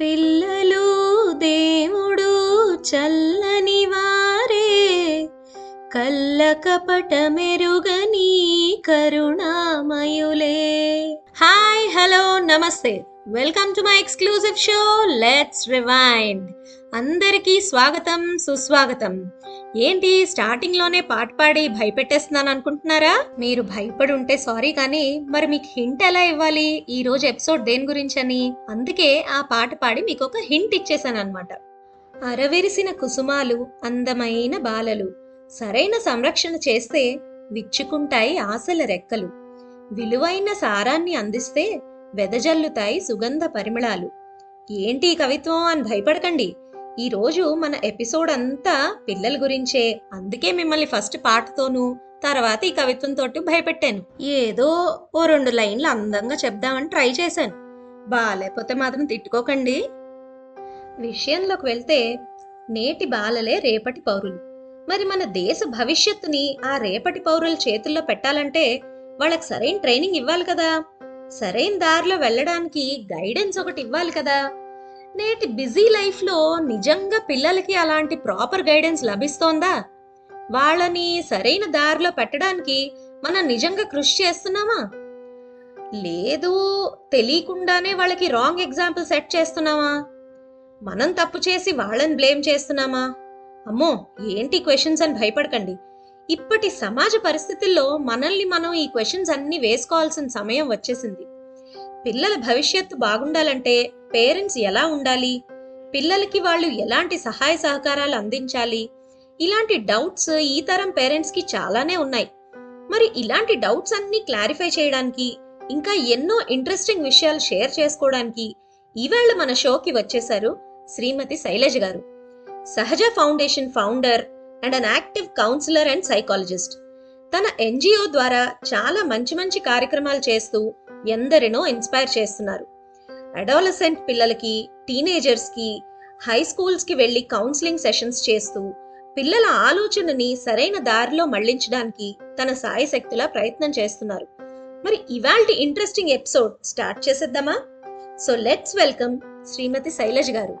పిల్లలు దేవుడు చల్లని వారే. కల్ల కపట మెరుగని కరుణామయులే. హాయ్ హలో నమస్తే. Welcome to my exclusive show. Let's rewind. అందరికీ స్వాగతం సుస్వాగతం. ఏంటి స్టార్టింగ్లోనే పాట పాడి భయపెట్టేస్తున్నాను అనుకుంటున్నారా? మీరు భయపడి ఉంటే సారీ కానీ మరి మీకు హింట్ ఎలా ఇవ్వాలి? ఈ రోజు ఎపిసోడ్ దేని గురించి అని అందుకే ఆ పాట పాడి మీకు ఒక హింట్ ఇచ్చేసాను అనమాట అరవెరిసిన కుసుమాలు అందమైన బాలలు. సరైన సంరక్షణ చేస్తే విచ్చుకుంటాయి ఆశల రెక్కలు. విలువైన సారాన్ని అందిస్తే వెదజల్లుతాయి సుగంధ పరిమళాలు. ఏంటి కవిత్వం అని భయపడకండి. ఈరోజు మన ఎపిసోడ్ అంతా పిల్లల గురించే. అందుకే మిమ్మల్ని ఫస్ట్ పాటతోనూ తర్వాత ఈ కవిత్వం తోటి భయపెట్టాను. ఏదో ఓ రెండు లైన్లు అందంగా చెప్దామని ట్రై చేశాను. బాగాలేకపోతే మాత్రం తిట్టుకోకండి. విషయంలోకి వెళ్తే నేటి బాలలే రేపటి పౌరులు. మరి మన దేశ భవిష్యత్తుని ఆ రేపటి పౌరుల చేతుల్లో పెట్టాలంటే వాళ్ళకి సరైన ట్రైనింగ్ ఇవ్వాలి కదా. సరైన దారిలో వెళ్ళడానికి గైడెన్స్ ఒకటి ఇవ్వాలి కదా. నేటి బిజీ లైఫ్లో నిజంగా పిల్లలకి అలాంటి ప్రాపర్ గైడెన్స్ లభిస్తోందా? వాళ్ళని సరైన దారిలో పెట్టడానికి మనం నిజంగా కృషి చేస్తున్నామా? లేదు తెలియకుండానే వాళ్ళకి రాంగ్ ఎగ్జాంపుల్ సెట్ చేస్తున్నామా? మనం తప్పు చేసి వాళ్ళని బ్లేమ్ చేస్తున్నామా? అమ్మో ఏంటి క్వశ్చన్స్ అని భయపడకండి. ఇప్పటి సమాజ పరిస్థితుల్లో మనల్ని మనం ఈ క్వశ్చన్స్ అన్ని వేసుకోవాల్సిన సమయం వచ్చేసింది. పిల్లల భవిష్యత్తు బాగుండాలంటే పేరెంట్స్ ఎలా ఉండాలి? పిల్లలకి వాళ్ళు ఎలాంటి సహాయ సహకారాలు అందించాలి? ఇలాంటి డౌట్స్ ఈ తరం పేరెంట్స్కి చాలానే ఉన్నాయి. మరి ఇలాంటి డౌట్స్ అన్ని క్లారిఫై చేయడానికి ఇంకా ఎన్నో ఇంట్రెస్టింగ్ విషయాలు షేర్ చేసుకోవడానికి ఈవేళ మన షోకి వచ్చేశారు Shrimati Shailaja garu. Sahaja foundation founder and an active counsellor and psychologist. తన ఎన్జిఓ ద్వారా చాలా మంచి మంచి కార్యక్రమాలు చేస్తూ ఎందరినో ఇన్స్పైర్ చేస్తున్నారు. అడాలసెంట్ పిల్లలకి టీనేజర్స్కి హై స్కూల్స్కి వెళ్ళి కౌన్సిలింగ్ సెషన్స్ చేస్తూ పిల్లల ఆలోచనని సరైన దారిలో మళ్ళించడానికి తన సాయశక్తులా ప్రయత్నం చేస్తున్నారు. మరి ఇవాల్టి ఇంట్రెస్టింగ్ ఎపిసోడ్ స్టార్ట్ చేసేద్దామా? So let's welcome Shrimati Shailaja garu.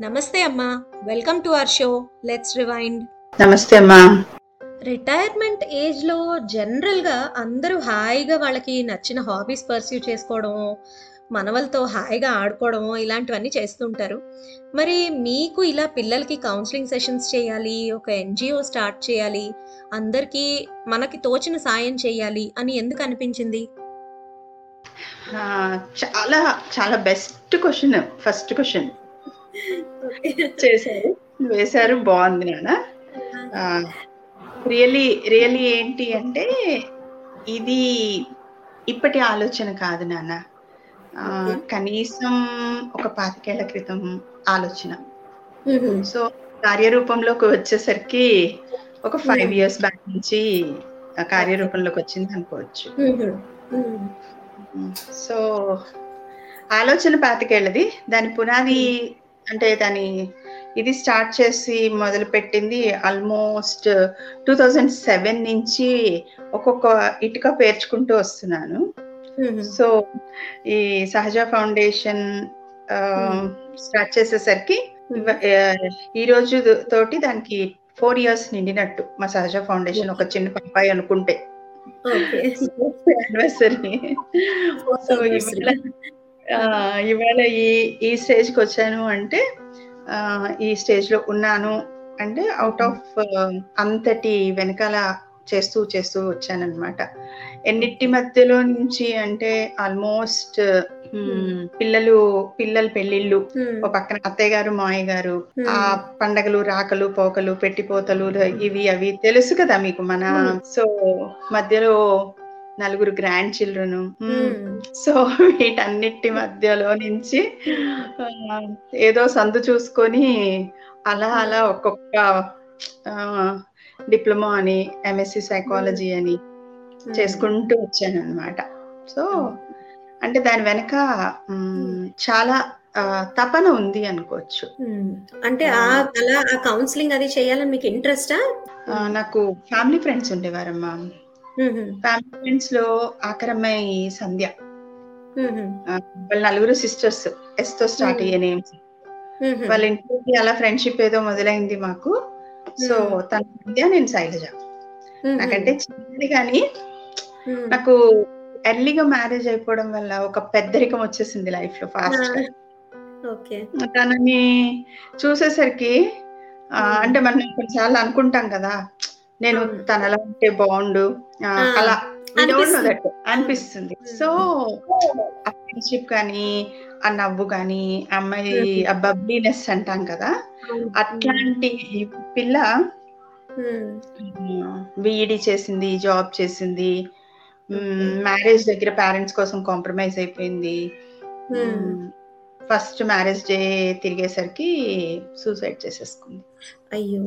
నమస్తే అమ్మా. Welcome to our show. Let's rewind. నమస్తే అమ్మా. రిటైర్మెంట్ ఏజ్లో జనరల్గా అందరూ హాయిగా వాళ్ళకి నచ్చిన హాబీస్ పర్సూ చేసుకోవడం మనవలతో హాయిగా ఆడుకోవడం ఇలాంటివన్నీ చేస్తుంటారు మరి మీకు ఇలా పిల్లలకి కౌన్సిలింగ్ సెషన్స్ చేయాలి ఒక ఎన్జిఓ స్టార్ట్ చేయాలి అందరికీ మనకి తోచిన సాయం చేయాలి అని ఎందుకు అనిపించింది? చాలా చాలా బెస్ట్ క్వశ్చన్ ఫస్ట్ క్వశ్చన్. చేశారు. వేశారు బాగుంది నాన్న. రియలీ రియలీ ఏంటి అంటే ఇది ఇప్పటి ఆలోచన కాదు నాన్న. కనీసం ఒక పాతికేళ్ళ క్రితం ఆలోచన. సో కార్యరూపంలోకి వచ్చేసరికి ఒక ఫైవ్ ఇయర్స్ బ్యాక్ నుంచి కార్యరూపంలోకి వచ్చింది అనుకోవచ్చు. సో ఆలోచన పాతికేళ్ళది దాని పునాది అంటే దాని ఇది స్టార్ట్ చేసి మొదలు పెట్టింది ఆల్మోస్ట్ టూ థౌజండ్ సెవెన్ నుంచి ఒక్కొక్క ఇటుక పేర్చుకుంటూ వస్తున్నాను. సో ఈ సహజ ఫౌండేషన్ స్టార్ట్ చేసేసరికి ఈ రోజు తోటి దానికి ఫోర్ ఇయర్స్ నిండినట్టు మా సహజ ఫౌండేషన్ ఒక చిన్న పాపాయి అనుకుంటే. యానివర్సరీ సో ఇవాళ ఇవాళ ఈ ఈ స్టేజ్కి వచ్చాను అంటే ఈ స్టేజ్లో ఉన్నాను. అంటే అవుట్ ఆఫ్ అంతటి వెనకాల చేస్తూ చేస్తూ వచ్చానన్నమాట. ఎన్నిటి మధ్యలో నుంచి అంటే ఆల్మోస్ట్ పిల్లలు పిల్లల పెళ్ళిళ్ళు ఒక పక్కన అత్తయ్య గారు మామయ్య గారు. ఆ పండగలు రాకలు పోకలు పెట్టిపోతలు ఇవి అవి తెలుసు కదా మీకు మన. సో మధ్యలో నలుగురు గ్రాండ్ చిల్డ్రన్. సో వీటన్నిటి మధ్యలో నుంచి ఏదో సందు చూసుకొని అలా అలా ఒక్కొక్క డిప్లొమా అని ఎంఎస్సి సైకాలజీ అని చేసుకుంటూ వచ్చాను అనమాట సో అంటే దాని వెనక చాలా తపన ఉంది అనుకోవచ్చు. అంటే ఆ. అలా ఆ కౌన్సిలింగ్ అది చేయాలని మీకు ఇంట్రెస్టా? నాకు ఫ్యామిలీ ఫ్రెండ్స్ ఉండేవారమ్మా. ఫ్యామిలీ ఫ్రెండ్స్లో ఆఖరమ్మాయి సంధ్య. వాళ్ళ నలుగురు సిస్టర్స్ ఎస్తో స్టార్ట్. అయ్యే నేమ్స్. వాళ్ళ ఇంటికి అలా ఫ్రెండ్షిప్ ఏదో మొదలైంది మాకు సో. తన విద్య నేను శైలజ. నాకంటే చిన్నది కానీ. నాకు ఎర్లీగా మ్యారేజ్ అయిపోవడం వల్ల ఒక పెద్దరికం వచ్చేసింది లైఫ్లో ఫాస్ట్ తనని చూసేసరికి. అంటే మనం కొన్నిసార్లు అనుకుంటాం కదా నేను అవును. తన అలా ఉంటే బాగుండు అలా అనిపిస్తుంది. సో ఆ ఫ్రెండ్షిప్ కానీ ఆ నవ్వు కానీ అమ్మాయి. ఆ బబ్లీనెస్ అంటాం కదా అట్లాంటి పిల్ల. బీఈడి చేసింది జాబ్ చేసింది. మ్యారేజ్ దగ్గర పేరెంట్స్ కోసం కాంప్రమైజ్ అయిపోయింది. ఫస్ట్ మ్యారేజ్ డే తిరిగేసరికి సూసైడ్ చేసేసుకుంది అయ్యో.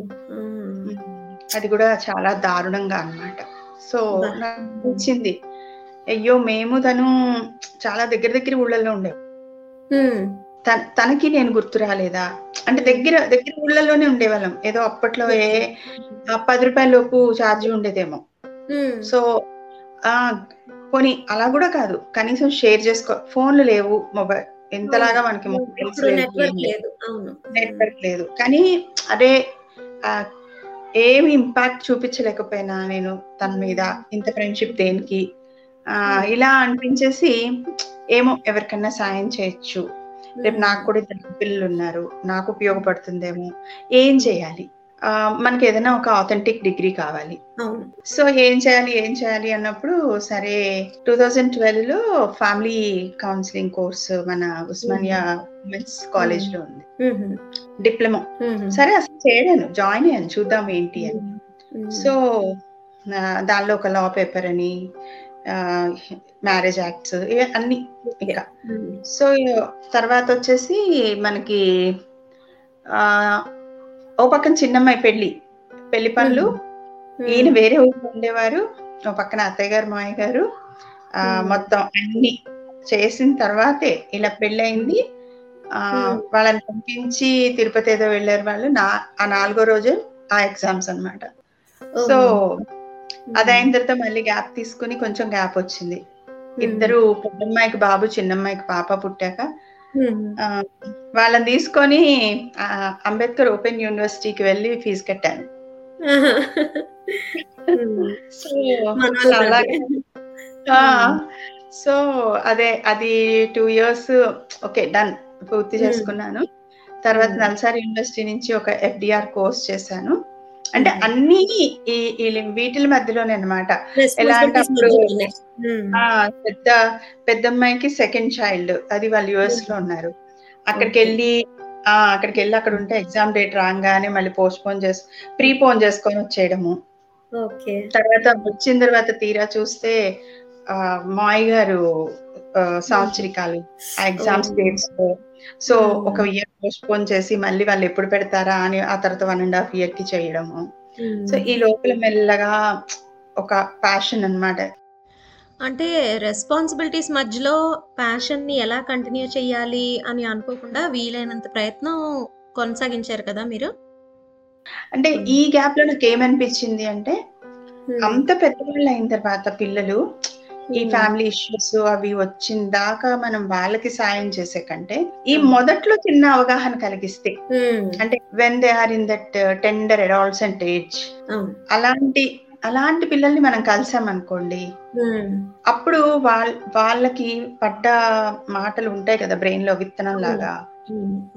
అది కూడా చాలా దారుణంగా అన్నమాట. సో వచ్చింది అయ్యో మేము తను చాలా దగ్గర దగ్గర ఊళ్ళల్లో ఉండే. తనకి నేను గుర్తు రాలేదా? అంటే దగ్గర దగ్గర ఊళ్ళలోనే ఉండేవాళ్ళం. ఏదో అప్పట్లో ఏ పది రూపాయల లోపు ఛార్జీ ఉండేదేమో. సో ఆ పోనీ అలా కూడా కాదు. కనీసం షేర్ చేసుకో ఫోన్లు లేవు. మొబైల్ ఎంతలాగా మనకి మొబైల్స్ నెట్వర్క్ లేదు. కానీ అదే ఏమి ఇంపాక్ట్ చూపించలేకపోయినా నేను తన మీద ఇంత ఫ్రెండ్షిప్ దేనికి? ఆ, ఇలా అనిపించేసి ఏమో ఎవరికన్నా సాయం చేయొచ్చు. రేపు నాకు కూడా ఇద్దరు పిల్లలు ఉన్నారు. నాకు ఉపయోగపడుతుందేమో. ఏం చేయాలి? మనకి ఏదైనా ఒక ఆథెంటిక్ డిగ్రీ కావాలి. సో ఏం చేయాలి ఏం చేయాలి అన్నప్పుడు సరే టూ థౌజండ్ ట్వెల్వ్లో ఫ్యామిలీ కౌన్సిలింగ్ కోర్స్ మన ఉస్మానియా ఉమెన్స్ కాలేజ్లో ఉంది. డిప్లొమా. సరే అసలు చేయడాను జాయిన్ అయ్యాను. చూద్దాం ఏంటి అని. సో దానిలో ఒక లా పేపర్ అని మ్యారేజ్ యాక్ట్స్ అన్ని ఇంకా. సో తర్వాత వచ్చేసి మనకి ఓ పక్కన చిన్నమ్మాయి పెళ్ళి పెళ్ళి పనులు. ఈయన వేరే ఊళ్ళో ఉండేవారు ఓ పక్కన అత్తయ్య గారు మాయ గారు ఆ. మొత్తం అన్ని చేసిన తర్వాతే ఇలా పెళ్ళయింది ఆ. వాళ్ళని పంపించి తిరుపతి ఏదో వెళ్ళారు వాళ్ళు నా ఆ నాలుగో రోజు ఆ ఎగ్జామ్స్ అన్నమాట ఓహో. సో మ్మ్. అది అయిన తర్వాత మళ్ళీ గ్యాప్ తీసుకుని కొంచెం గ్యాప్ వచ్చింది. ఇద్దరు పెద్దమ్మాయికి బాబు చిన్నమ్మాయికి పాప పుట్టాక వాళ్ళని తీసుకొని అంబేద్కర్ ఓపెన్ యూనివర్సిటీకి వెళ్ళి ఫీజు కట్టాను ఆహా. మ్మ్. సో అదే అది టూ ఇయర్స్ ఓకే డన్ పూర్తి Hmm. చేసుకున్నాను తర్వాత Hmm. నల్సారి యూనివర్సిటీ నుంచి ఒక ఎఫ్డిఆర్ కోర్స్ చేశాను అంటే Hmm. అన్ని ఈ వీటిల మధ్యలోనే అనమాట ఎలా అంటే అప్పుడు పెద్ద పెద్దమ్మాయికి సెకండ్ చైల్డ్ అది వాళ్ళు యుఎస్లో ఉన్నారు. అక్కడికి. వెళ్ళి ఆ అక్కడికి వెళ్ళి అక్కడ ఉంటే ఎగ్జామ్ డేట్ రాగానే మళ్ళీ పోస్ట్ పోన్ చేసి ప్రీ పోన్ చేసుకొని వచ్చేయడము. తర్వాత వచ్చిన తర్వాత తీరా చూస్తే మాయ్ గారు సంవత్సరికాలు ఆ ఎగ్జామ్స్. Dates so. ఒక ఇయర్ పోస్ట్ పోన్ చేసి మళ్ళీ వాళ్ళు ఎప్పుడు పెడతారా అని ఆ తర్వాత వన్ అండ్ హాఫ్ ఇయర్కి చేయడము. సో ఈ లోపల మెల్లగా ఒక ప్యాషన్ అన్నమాట. అంటే రెస్పాన్సిబిలిటీస్ మధ్యలో ప్యాషన్ని ఎలా కంటిన్యూ చేయాలి అని అనుకోకుండా వీలైనంత ప్రయత్నం కొనసాగించారు కదా మీరు? అంటే ఈ గ్యాప్లో నాకు ఏమనిపించింది అంటే అంత పెద్దవాళ్ళు అయిన తర్వాత పిల్లలు ఈ ఫ్యామిలీ ఇష్యూస్ అవి వచ్చిన దాకా మనం వాళ్ళకి సాయం చేసే కంటే ఈ Hmm. మొదట్లో చిన్న అవగాహన కలిగిస్తే మ్మ్. అంటే when they are in that tender adolescent age అలాంటి అలాంటి పిల్లల్ని మనం కలిసామనుకోండి. అప్పుడు వాళ్ళ వాళ్ళకి పడ్డ మాటలు ఉంటాయి కదా బ్రెయిన్లో విత్తనం లాగా.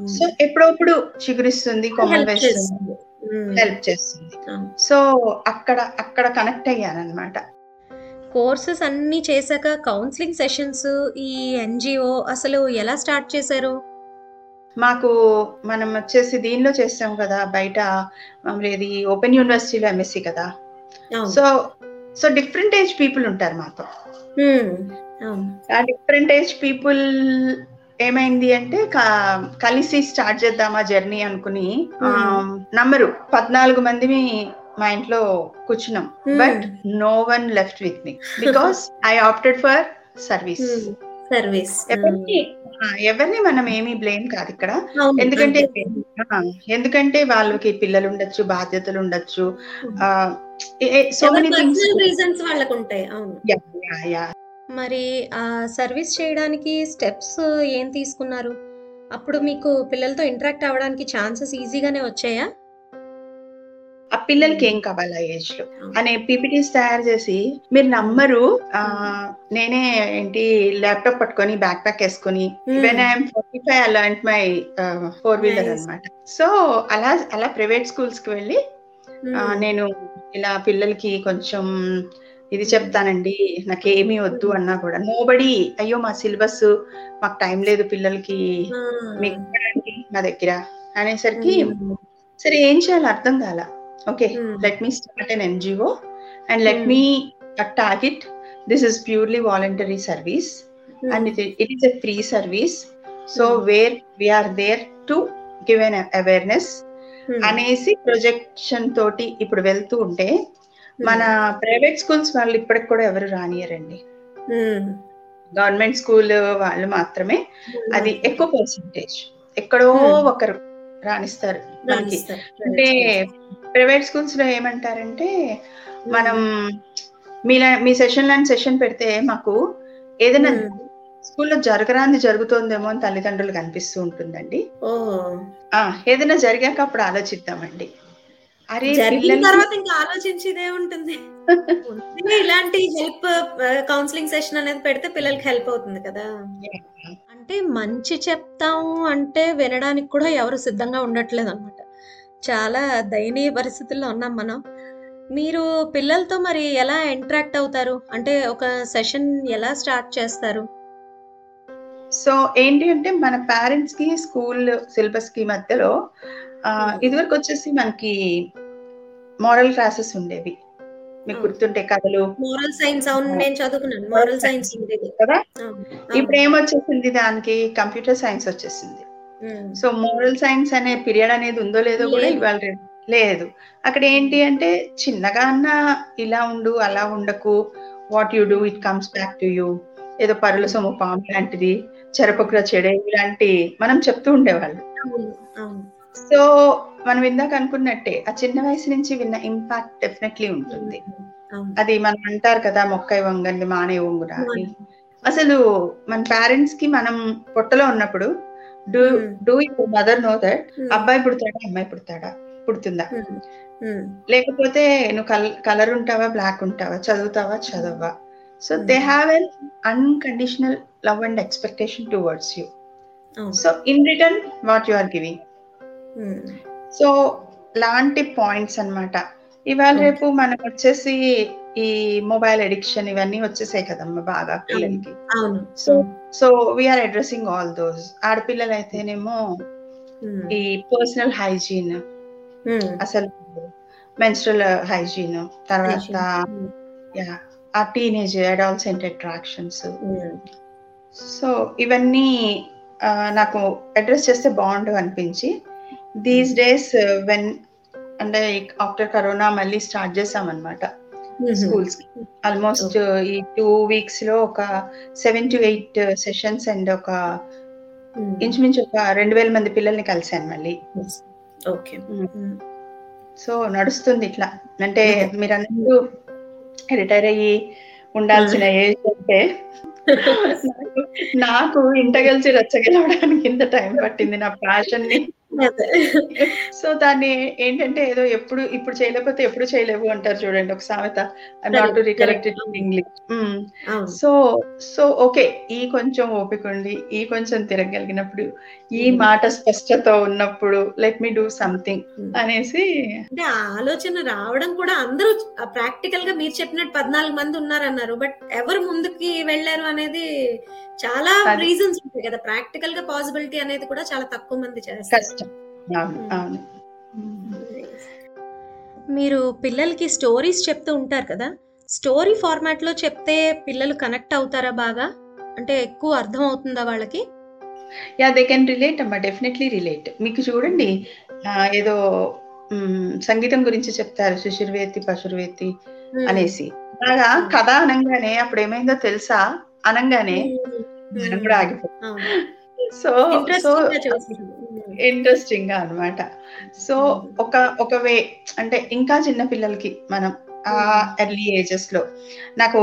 సో ఎప్పుడప్పుడు చిగురిస్తుంది కొమ్మలు వేస్తుంది. హెల్ప్ చేస్తుంది. సో అక్కడ అక్కడ కనెక్ట్ అయ్యాను అనమాట కోర్సెస్ అన్నీ చేశాక కౌన్సిలింగ్ సెషన్స్ ఈ ఎన్జిఓ అసలు ఎలా స్టార్ట్ చేశారు? మాకు మనం వచ్చేసి దీనిలో చేస్తాం కదా బయట ఇది ఓపెన్ యూనివర్సిటీలో ఎంఎస్సి కదా. So so different age people ఉంటారు మాతో. ఆ డిఫరెంట్ ఏజ్ పీపుల్ ఏమైంది అంటే కలిసి స్టార్ట్ చేద్దామా జర్నీ అనుకుని నంబరు పద్నాలుగు మంది మా ఇంట్లో కూర్చున్నాం. But no one left with me because I opted for service. Service ఎవరిని మనం ఏమీ బ్లేమ్ కాదు ఇక్కడ. ఎందుకంటే ఎందుకంటే వాళ్ళకి పిల్లలు ఉండొచ్చు బాధ్యతలు ఉండొచ్చు. సో మెనీ రీజన్స్ వాళ్ళకు ఉంటాయి. అవును. మరి ఆ సర్వీస్ చేయడానికి స్టెప్స్ ఏం తీసుకున్నారు? అప్పుడు మీకు పిల్లలతో ఇంటరాక్ట్ అవ్వడానికి ఛాన్సెస్ ఈజీగానే వచ్చాయా? ఆ పిల్లలకి ఏం కావాలి ఆ ఏజ్లో? అనే పీపీటీస్ తయారు చేసి మీరు నమ్మరు నేనే ఏంటి ల్యాప్టాప్ పట్టుకొని బ్యాక్ ప్యాక్ వేసుకొని when I'm forty five I learn my four wheeler. అన్నమాట. సో అలా అలా ప్రైవేట్ స్కూల్స్కి వెళ్ళి ఆ, నేను ఇలా పిల్లలకి కొంచెం ఇది చెప్తానండి నాకు ఏమీ వద్దు అన్నా కూడా. నోబడి అయ్యో మా సిలబస్ మాకు టైం లేదు పిల్లలకి మీకు ఇవ్వడానికి మా దగ్గర అనేసరికి సరే ఏం చేయాలి అర్థం కాల. Okay Hmm. Let me start an NGO and let me target this is purely voluntary service and it it is a free service so Hmm. Where we are there to give an awareness అనేసి projection తోటి ఇప్పుడు వెళ్తూ ఉంటే మన private schools వాళ్ళు ఇప్పటికి కూడా ఎవరు రానియరండి. గవర్నమెంట్ స్కూల్ వాళ్ళు మాత్రమే అది ఎక్కువ పర్సంటేజ్ ఎక్కడో Hmm. ఒకరు రాణిస్తారు మనకి అంటే ప్రైవేట్ స్కూల్స్లో ఏమంటారంటే మనం మీలా మీ సెషన్ లాంటి సెషన్ పెడితే మాకు ఏదైనా స్కూల్లో జరగరాంది జరుగుతోందేమో అని తల్లిదండ్రులకు అనిపిస్తూ ఉంటుందండి. ఓ. ఆ ఏదైనా జరిగాక అప్పుడు ఆలోచిద్దామండి. అరే తర్వాత ఇంకా ఆలోచించేదే ఉంటుంది. ఇలాంటి హెల్ప్ కౌన్సిలింగ్ సెషన్ అనేది పెడితే పిల్లలకి హెల్ప్ అవుతుంది కదా. అంటే మంచి చెప్తాము అంటే వినడానికి కూడా ఎవరు సిద్ధంగా ఉండట్లేదు అనమాట చాలా దయనీయ పరిస్థితుల్లో ఉన్నాం మనం. మీరు పిల్లలతో మరి ఎలా ఇంటరాక్ట్ అవుతారు? అంటే ఒక సెషన్ ఎలా స్టార్ట్ చేస్తారు? సో ఏంటి అంటే మన పేరెంట్స్కి స్కూల్ సిలబస్కి మధ్యలో. ఇదివరకు వచ్చేసి మనకి మోరల్ క్లాసెస్ ఉండేవి. మీకు. గుర్తుంటే కథలు? మోరల్ సైన్స్ అవును నేను చదువుకున్నాను. మోరల్ సైన్స్ ఉండేది. కదా? ఇప్పుడు ఏమొచ్చేసింది దానికి? కంప్యూటర్ సైన్స్ వచ్చేసింది. సో మోరల్ సైన్స్ అనే పీరియడ్ అనేది ఉందో లేదో కూడా. ఇవాళ లేదు. అక్కడ ఏంటి అంటే చిన్నగా అన్న ఇలా ఉండు అలా ఉండకు. What you do it comes back to you ఏదో పరుల సొమ్ము పాము లాంటిది చెరపకుర చెడే ఇలాంటి మనం చెప్తూ ఉండేవాళ్ళు. సో మనం ఇందాక అనుకున్నట్టే ఆ చిన్న వయసు నుంచి విన్న ఇంపాక్ట్ డెఫినెట్లీ ఉంటుంది. అవును. అది మనం అంటారు కదా మొక్కై వంగంది మానే వంగురా అసలు మన పేరెంట్స్కి మనం పొట్టలో ఉన్నప్పుడు do Hmm. Do your mother know that అబ్బాయి పుడతాడా? అమ్మాయి పుడతాడా? పుడుతుందా? ఉమ్, ఉమ్, లేకపోతే నువ్వు కల్ కలర్ ఉంటావా? బ్లాక్ ఉంటావా? చదువుతావా? చదవా? So Hmm. They have an unconditional love and expectation towards you. So in return what you are giving so లాంటి పాయింట్స్ అన్నమాట. ఇవాళ. రేపు మనం వచ్చేసి ఈ మొబైల్ అడిక్షన్ ఇవన్నీ వచ్చేసాయి కదమ్మా బాగా పిల్లలకి. అవును. So so we are addressing all those ఆడపిల్లలు అయితేనేమో ఈ పర్సనల్ హైజీన్ ఉమ్, అసలు మెన్స్ట్రల్ హైజీన్ తర్వాత yeah, ఆ టీనేజ్ అడాల్సెంట్ అట్రాక్షన్స్ సో ఇవన్నీ నాకు అడ్రస్ చేస్తే బాగుండు అనిపించి దీస్ డేస్ వెన్ అంటే ఆఫ్టర్ కరోనా మళ్ళీ స్టార్ట్ చేసామన్నమాట. స్కూల్స్ ఆల్మోస్ట్ ఈ టూ వీక్స్లో ఒక seven to eight sessions and ఒక ఉమ్, ఇంచుమించు ఒక రెండు వేల మంది పిల్లల్ని కలిశాను మళ్ళీ. ఓకే ఉమ్. ఉమ్, సో నడుస్తుంది ఇట్లా. అంటే మీరు అన్నట్టు రిటైర్ అయ్యి ఉండాల్సిన ఏజ్ అంటే నాకు- నాకు ఇంట కలిసి రచ్చగలవడానికి ఇంత టైం పట్టింది నా ప్యాషన్ని. సో దాన్ని ఏంటంటే ఏదో ఎప్పుడు ఇప్పుడు చేయలేకపోతే ఎప్పుడు చేయలేవు అంటారు చూడండి ఒక సామెత not to recollect correct. English so so okay ఈ కొంచెం ఓపిక ఉండి ఈ కొంచెం తిరగలిగినప్పుడు ఈ Hmm. మాట స్పష్టత ఉన్నప్పుడు లెట్ మీ డూ సంథింగ్. అనేసి అంటే ఆ ఆలోచన రావడం కూడా అందరూ ప్రాక్టికల్గా మీరు చెప్పినట్టు పద్నాలుగు మంది ఉన్నారన్నారు బట్ ఎవరు ముందుకి వెళ్ళారు అనేది చాలా. రీజన్స్ ఉంటాయి కదా. ప్రాక్టికల్గా పాసిబిలిటీ అనేది కూడా చాలా తక్కువ మంది చేస్తారు. కష్టం. అవును Hmm. మీరు పిల్లలకి స్టోరీస్ చెప్తూ ఉంటారు కదా. స్టోరీ ఫార్మాట్లో చెప్తే పిల్లలు కనెక్ట్ అవుతారా బాగా? అంటే ఎక్కువ అర్థం అవుతుందా వాళ్ళకి? యా దే కెన్ రిలేట్ అమ్మా డెఫినెట్లీ రిలేట్ మీకు చూడండి ఏదో సంగీతం గురించి చెప్తారు శిశుర్వేత్తి పశుర్వేత్తి అనేసి. అలాగా Hmm. కథ అనగానే అప్పుడు ఏమైందో తెలుసా? అనగానే మనం కూడా ఆగిపోతాం సో సో ఇంట్రెస్టింగ్గా అనమాట సో. ఒక ఒక వే అంటే ఇంకా చిన్న పిల్లలకి మనం ఆ ఎర్లీ ఏజెస్లో నాకు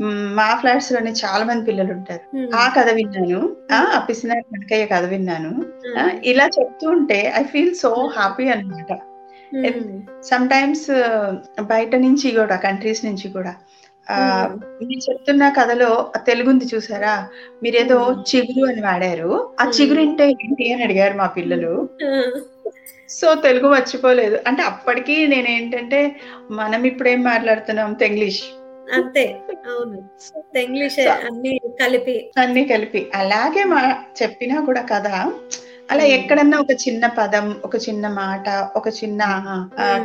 మ్, ఫ్లాట్స్లోనే చాలా మంది పిల్లలు ఉంటారు. ఆ కథ విన్నాను. ఆ పిసిన కనకయ్య కథ విన్నాను. ఇలా చెప్తూ ఉంటే ఐ ఫీల్ సో హ్యాపీ అన్నమాట. సమ్ టైమ్స్ బయట నుంచి కూడా కంట్రీస్ నుంచి కూడా మీరు చెప్తున్న కథలో తెలుగుంది చూసారా? మీరేదో చిగురు అని వాడారు. ఆ చిగురు అంటే ఏంటి అని అడిగారు మా పిల్లలు. సో తెలుగు మర్చిపోలేదు. అంటే అప్పటికి నేను ఏంటంటే మనం ఇప్పుడేం మాట్లాడుతున్నాం? తెంగ్లీష్. అంతే. అవును. ఇంగ్లీష్ అన్ని కలిపి. అన్ని కలిపి. అలాగే మా చెప్పినా కూడా కదా అలా. ఎక్కడన్నా ఒక చిన్న పదం ఒక చిన్న మాట ఒక చిన్న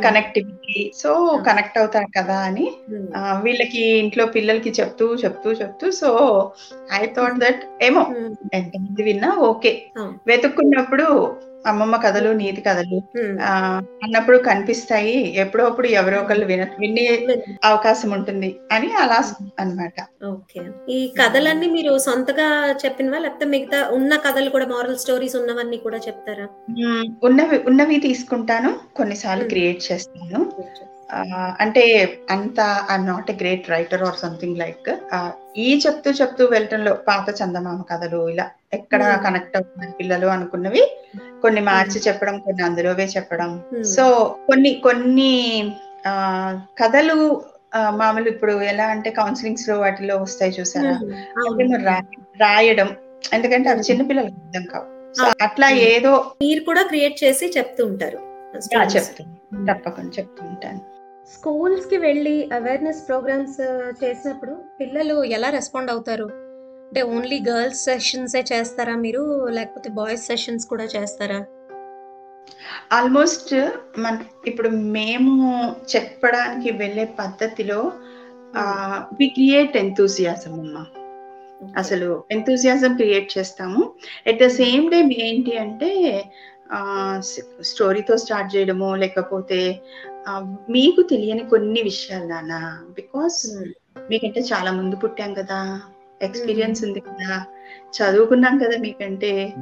కనెక్టివిటీ సో కనెక్ట్ అవుతారు కదా అని వీళ్ళకి ఇంట్లో పిల్లలకి చెప్తూ చెప్తూ చెప్తూ. సో ఐ థాట్ దట్ ఏమో ఎంతమంది విన్నా ఓకే. వెతుక్కున్నప్పుడు అమ్మమ్మ కథలు నీతి కథలు అన్నప్పుడు కనిపిస్తాయి. ఎప్పుడో అప్పుడు ఎవరో ఒకళ్ళు విన వినే అవకాశం ఉంటుంది అని అలా అన్నమాట. ఓకే. ఈ కథలన్నీ మీరు సొంతగా చెప్పినవా? లేకపోతే మిగతా ఉన్న కథలు కూడా మారల్ స్టోరీస్ ఉన్నవన్నీ కూడా చెప్తారా. ఉన్నవి ఉన్నవి తీసుకుంటాను. కొన్నిసార్లు. క్రియేట్ చేస్తాను. అంటే అంత I not a great writer or something like ఈ చెప్తూ చెప్తూ వెళ్ళటంలో పాత చందమామ కథలు ఇలా ఎక్కడ. కనెక్ట్ అవుతున్నారు పిల్లలు అనుకున్నవి. కొన్ని మార్చి చెప్పడం కొన్ని అందులోవే చెప్పడం. Hmm. సో కొన్ని కొన్ని ఆ కథలు మామూలు ఇప్పుడు ఎలా అంటే కౌన్సిలింగ్స్లో వాటిలో వస్తాయి చూసారా? రా- రాయడం. ఎందుకంటే అవి చిన్నపిల్లలకి అర్థం కావు. సో అట్లా Hmm. ఏదో మీరు కూడా క్రియేట్ చేసి చెప్తూ ఉంటారు. చెప్తాను తప్పకుండా చెప్తూ ఉంటాను. స్కూల్స్కి వెళ్ళి అవేర్నెస్ ప్రోగ్రామ్స్ చేసినప్పుడు పిల్లలు ఎలా రెస్పాండ్ అవుతారు? అంటే ఓన్లీ గర్ల్స్ సెషన్స్ చేస్తారా మీరు? లేకపోతే బాయ్స్ సెషన్స్ కూడా చేస్తారా? ఆల్మోస్ట్ మన ఇప్పుడు మేము చెప్పడానికి వెళ్ళే పద్ధతిలో వి క్రియేట్ ఎంతూసియాజం అమ్మా. అసలు ఎంతూసియాజం క్రియేట్ చేస్తాము. ఎట్ ద సేమ్ టైం ఏంటి అంటే స్టోరీతో స్టార్ట్ చేయడము లేకపోతే మీకు తెలియని కొన్ని విషయాలు నాన్న. బికాస్ మీకంటే చాలా ముందు పుట్టాం కదా. ఎక్స్పీరియన్స్ ఉంది కదా. చదువుకున్నాం కదా మీకంటే.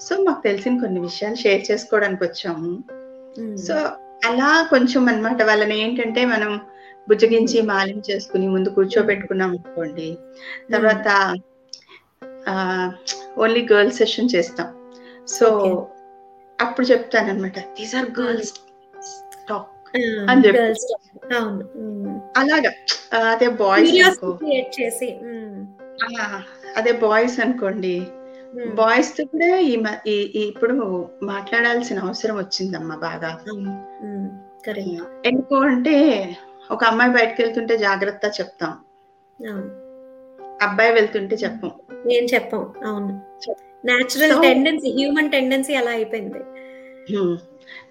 సో మాకు తెలిసిన కొన్ని విషయాలు షేర్ చేసుకోవడానికి వచ్చాము. సో అలా కొంచెం అన్నమాట. వాళ్ళని ఏంటంటే మనం బుజ్జగించి మాలిం చేసుకుని ముందు కూర్చోబెట్టుకున్నాం అనుకోండి. తర్వాత ఓన్లీ గర్ల్స్ సెషన్ చేస్తాం. సో. అప్పుడు చెప్తాను అనమాట దీస్ ఆర్ గర్ల్స్ టాక్ అని చెప్పి. అలాగా. అదే బాయ్స్ చేసి. అదే బాయ్స్ అనుకోండి. బాయ్స్తో కూడా ఈ ఇప్పుడు మాట్లాడాల్సిన అవసరం వచ్చిందమ్మా బాగా. ఎందుకు అంటే ఒక అమ్మాయి బయటకు వెళ్తుంటే జాగ్రత్త చెప్తాం. అబ్బాయి వెళ్తుంటే చెప్పం. ఏం చెప్పం. అవును. నేచురల్ టెండెన్సీ హ్యూమన్ టెండెన్సీ అలా అయిపోయింది.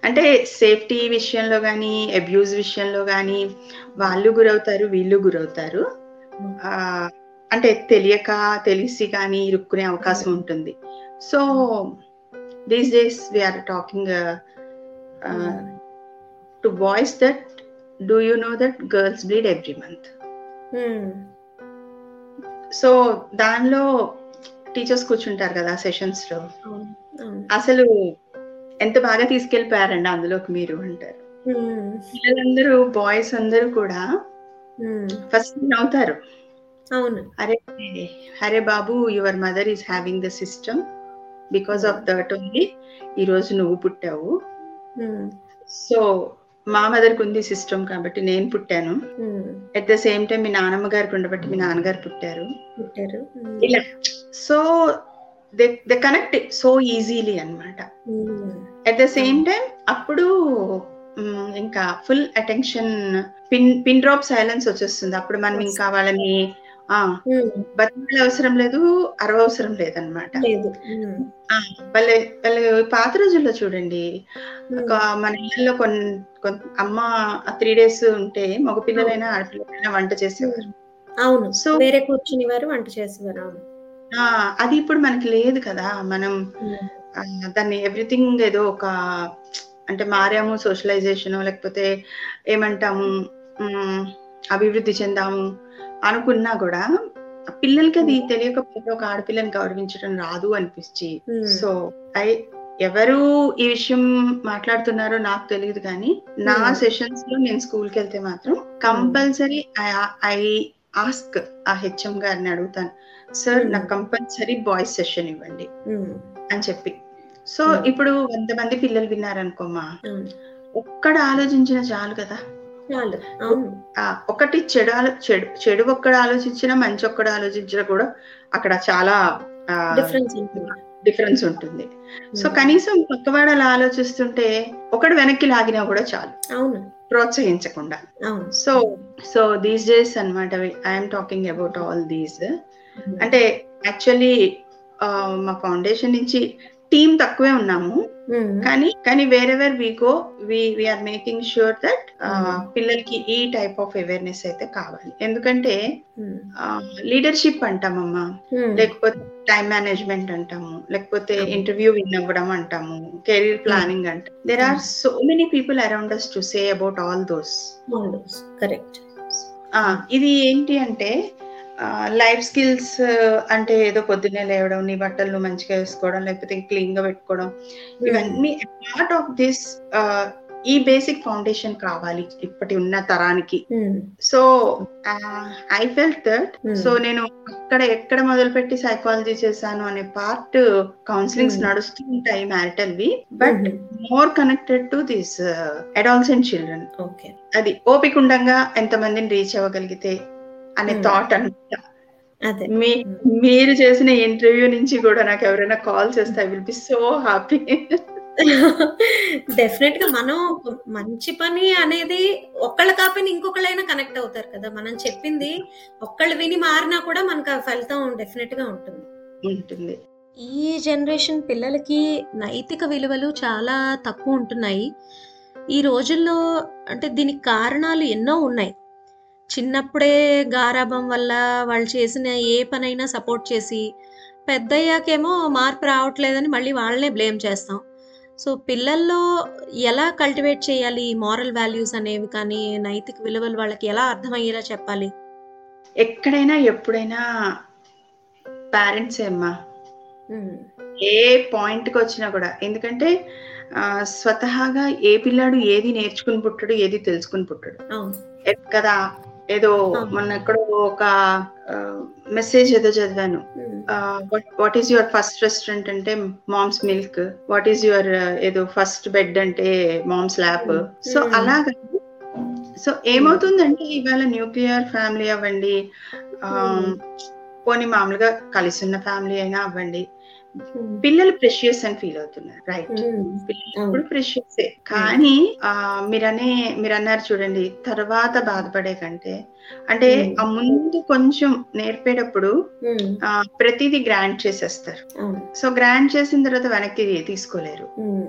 అంటే సేఫ్టీ విషయంలో కానీ అబ్యూజ్ విషయంలో కానీ వాళ్ళు గురవుతారు వీళ్ళు గురవుతారు. ఆ, అంటే తెలియక తెలిసి కానీ ఇరుక్కునే అవకాశం ఉంటుంది. So these days we are talking to boys that do you know that girls bleed every month so దానిలో టీచర్స్ కూర్చుంటారు కదా సెషన్స్లో. అసలు ఎంత బాగా తీసుకెళ్ళిపోయారండి అందులోకి మీరు అంటారు. ఉమ్, పిల్లలందరూ బాయ్స్ అందరూ కూడా ఫస్ట్ నవ్వుతారు? అవును. అరే అరే బాబు your mother is having the system because of that only. ఈ రోజు నువ్వు పుట్టావు. సో మా మదర్కి ఉంది సిస్టమ్ కాబట్టి నేను పుట్టాను. అట్ ద సేమ్ టైం మీ నాన్నమ్మ గారికి ఉండబట్టి మీ నాన్నగారు పుట్టారు. పుట్టారు. ఇలా. So they they connect so easily అన్నమాట. Um, at the same time అప్పుడు ఇంకా full attention pin pin drop silence వచ్చేస్తుంది. అప్పుడు మనం ఇంకా వాళ్ళని బతికే అవసరం లేదు అరవ అవసరం లేదనమాట వాళ్ళ వాళ్ళ పాత రోజుల్లో చూడండి. మన ఇళ్ళల్లో కొన్ని కొన్- అమ్మ త్రీ డేస్ ఉంటే మగ పిల్లలైనా ఆడపిల్లలైనా వంట చేసేవారు. అవును. So- వేరే కూర్చుని వారు వంట చేసేవారు. అవును. ఆ అది ఇప్పుడు మనకి లేదు కదా. మనం దాన్ని ఎవ్రీథింగ్ ఏదో ఒక అంటే మారాము సోషలైజేషన్ లేకపోతే ఏమంటాము అభివృద్ధి చెందాము అనుకున్నా కూడా పిల్లలకి అది తెలియకపోతే ఒక ఆడపిల్లని గౌరవించడం రాదు అనిపించి సో ఐ ఎవరు ఈ విషయం మాట్లాడుతున్నారో నాకు తెలియదు కానీ నా. సెషన్స్లో నేను స్కూల్కి వెళ్తే మాత్రం కంపల్సరీ ఐ ఆస్క్ ఆ హెచ్ఎం గారిని అడుగుతాను సార్. నాకు కంపల్సరీ బాయ్స్ సెషన్ ఇవ్వండి అని చెప్పి సో. ఇప్పుడు వంద మంది పిల్లలు విన్నారనుకోమా. ఒక్కడ ఆలోచించిన చాలు కదా చాలు. అవును. ఒకటి చెడు చెడు చెడు ఒక్కడ ఆలోచించినా మంచి ఒక్కడ ఆలోచించినా కూడా అక్కడ చాలా డిఫరెన్స్ ఉంటుంది. డిఫరెన్స్ ఉంటుంది. సో కనీసం పక్కవాడు అలా ఆలోచిస్తుంటే ఒకడు వెనక్కి లాగినా కూడా చాలు. అవును. ప్రోత్సహించకుండా. సో సో దీస్ డేస్ అనమాట I'm talking about all these అంటే యాక్చువల్లీ మా ఫౌండేషన్ నుంచి టీం తక్కువే ఉన్నాము. ఉమ్, కానీ కానీ wherever we go we we are making sure that Hmm. పిల్లలకి ఈ టైప్ ఆఫ్ అవేర్నెస్ అయితే కావాలి. ఎందుకంటే లీడర్షిప్ అంటామమ్మా. ఉమ్, లేకపోతే టైం మేనేజ్మెంట్ అంటాము. లేకపోతే Hmm. ఇంటర్వ్యూ విన్ అవ్వడం అంటాము కెరీర్ ప్లానింగ్ అంట there are so many people around us to say about all those correct ఇది ఏంటి అంటే లైఫ్ స్కిల్స్ అంటే ఏదో పొద్దున్నే లేవడం నీ బట్టలు మంచిగా వేసుకోవడం లేకపోతే క్లీన్గా పెట్టుకోవడం ఇవన్నీ పార్ట్ ఆఫ్ దిస్ ఈ బేసిక్ ఫౌండేషన్ కావాలి ఇప్పటి ఉన్న తరానికి. So I felt that Hmm. So నేను అక్కడ ఎక్కడ మొదలుపెట్టి సైకాలజీ చేశాను అనే పార్ట్ కౌన్సిలింగ్స్ Hmm. నడుస్తూ ఉంటాయి marital we. But more connected to this adolescent children okay అది ఓపిక ఉండంగా ఎంతమందిని రీచ్ అవ్వగలిగితే అనే. థాట్ అనమాట అదే. మీ మీరు చేసిన ఇంటర్వ్యూ నుంచి కూడా నాకు ఎవరైనా కాల్ చేస్తే I will be so happy డెఫినెట్గా మనం మంచి పని అనేది ఒక్కళ్ళ కాకపోయినా ఇంకొకళ్ళైనా కనెక్ట్ అవుతారు కదా. మనం చెప్పింది ఒక్కళ్ళు విని మారినా కూడా మనకు ఆ ఫలితం డెఫినెట్గా ఉంటుంది. ఉంటుంది. ఈ జనరేషన్ పిల్లలకి నైతిక విలువలు చాలా తక్కువ ఉంటున్నాయి. ఈ రోజుల్లో అంటే దీనికి కారణాలు ఎన్నో ఉన్నాయి. చిన్నప్పుడే గారాబం వల్ల వాళ్ళు చేసిన ఏ పనైనా సపోర్ట్ చేసి పెద్దయ్యాకేమో మార్పు రావట్లేదని మళ్ళీ వాళ్ళనే బ్లేమ్ చేస్తాం. సో పిల్లల్లో ఎలా కల్టివేట్ చేయాలి మారల్ వాల్యూస్ అనేవి కానీ నైతిక విలువలు వాళ్ళకి ఎలా అర్థమయ్యేలా చెప్పాలి? ఎక్కడైనా ఎప్పుడైనా పేరెంట్స్ అమ్మా. ఉమ్, ఏ పాయింట్కి వచ్చినా కూడా. ఎందుకంటే స్వతహాగా ఏ పిల్లాడు ఏది నేర్చుకుని పుట్టడు ఏది తెలుసుకుని పుట్టడు. కదా ఏదో. మొన్న ఎక్కడో ఒక మెసేజ్ ఏదో చదివాను what is your first restaurant అంటే mom's milk what is your ఏదో ఫస్ట్ బెడ్ అంటే మామ్స్ ల్యాప్. సో. అలాగా సో ఏమవుతుందంటే ఇవాళ న్యూక్లియర్ ఫ్యామిలీ అవ్వండి. పోనీ మామూలుగా కలిసి ఉన్న ఫ్యామిలీ అయినా అవ్వండి పిల్లలు ప్రెషియస్ అని ఫీల్ అవుతున్నారు. రైట్ ఇప్పుడు ప్రెషియస్ కానీ ఆ, మీరనే మీరు అన్నారు చూడండి తర్వాత బాధపడే కంటే అంటే Hmm. ఆ ముందు కొంచెం నేర్పేటప్పుడు ఆ, ప్రతిదీ గ్రాండ్ చేసేస్తారు. సో గ్రాండ్ చేసిన తర్వాత వెనక్కి తీసుకోలేరు. ఉమ్,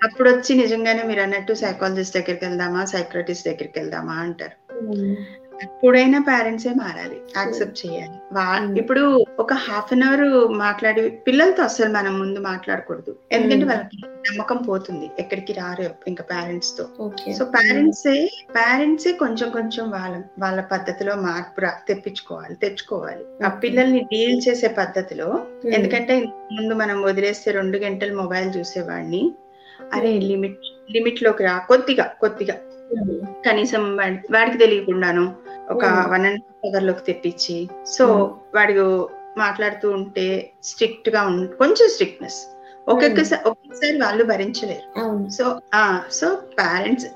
అప్పుడు వచ్చి నిజంగానే మీరు అన్నట్టు సైకాలజిస్ట్ దగ్గరికి వెళ్దామా సైక్రటిస్ట్ దగ్గరికి వెళ్దామా అంటారు. ఎప్పుడైనా పేరెంట్సే మారాలి. యాక్సెప్ట్ చేయాలి. Hmm. ఇప్పుడు ఒక హాఫ్ అన్ అవర్ మాట్లాడి పిల్లలతో అసలు మనం ముందు మాట్లాడకూడదు. ఎందుకంటే Hmm. వాళ్ళకి నమ్మకం పోతుంది. ఎక్కడికి రారు ఇంకా పేరెంట్స్తో. సో పేరెంట్సే పేరెంట్సే కొంచెం కొంచెం వాళ్ళ వాళ్ళ పద్ధతిలో మార్పు రా- తెప్పించుకోవాలి తెచ్చుకోవాలి. ఆ. పిల్లల్ని డీల్ చేసే పద్ధతిలో ఉమ్, ఎందుకంటే ముందు మనం వదిలేస్తే రెండు గంటలు మొబైల్ చూసేవాడిని. అరే Hmm. లిమిట్ లిమిట్లోకి రా కొద్దిగా కొద్దిగా. కనీసం వాడి- వాడికి తెలియకుండాను ఒక Hmm. వన్ అండ్ హాఫ్ అవర్లోకి తెప్పించి సో Hmm. వాడు మాట్లాడుతూ ఉంటే స్ట్రిక్ట్గా కొంచెం స్ట్రిక్ట్నెస్ ఒక్కొక్కసారి ఒక్కొక్కసారి వాళ్ళు భరించలేరు. సో ఆ సో పేరెంట్స్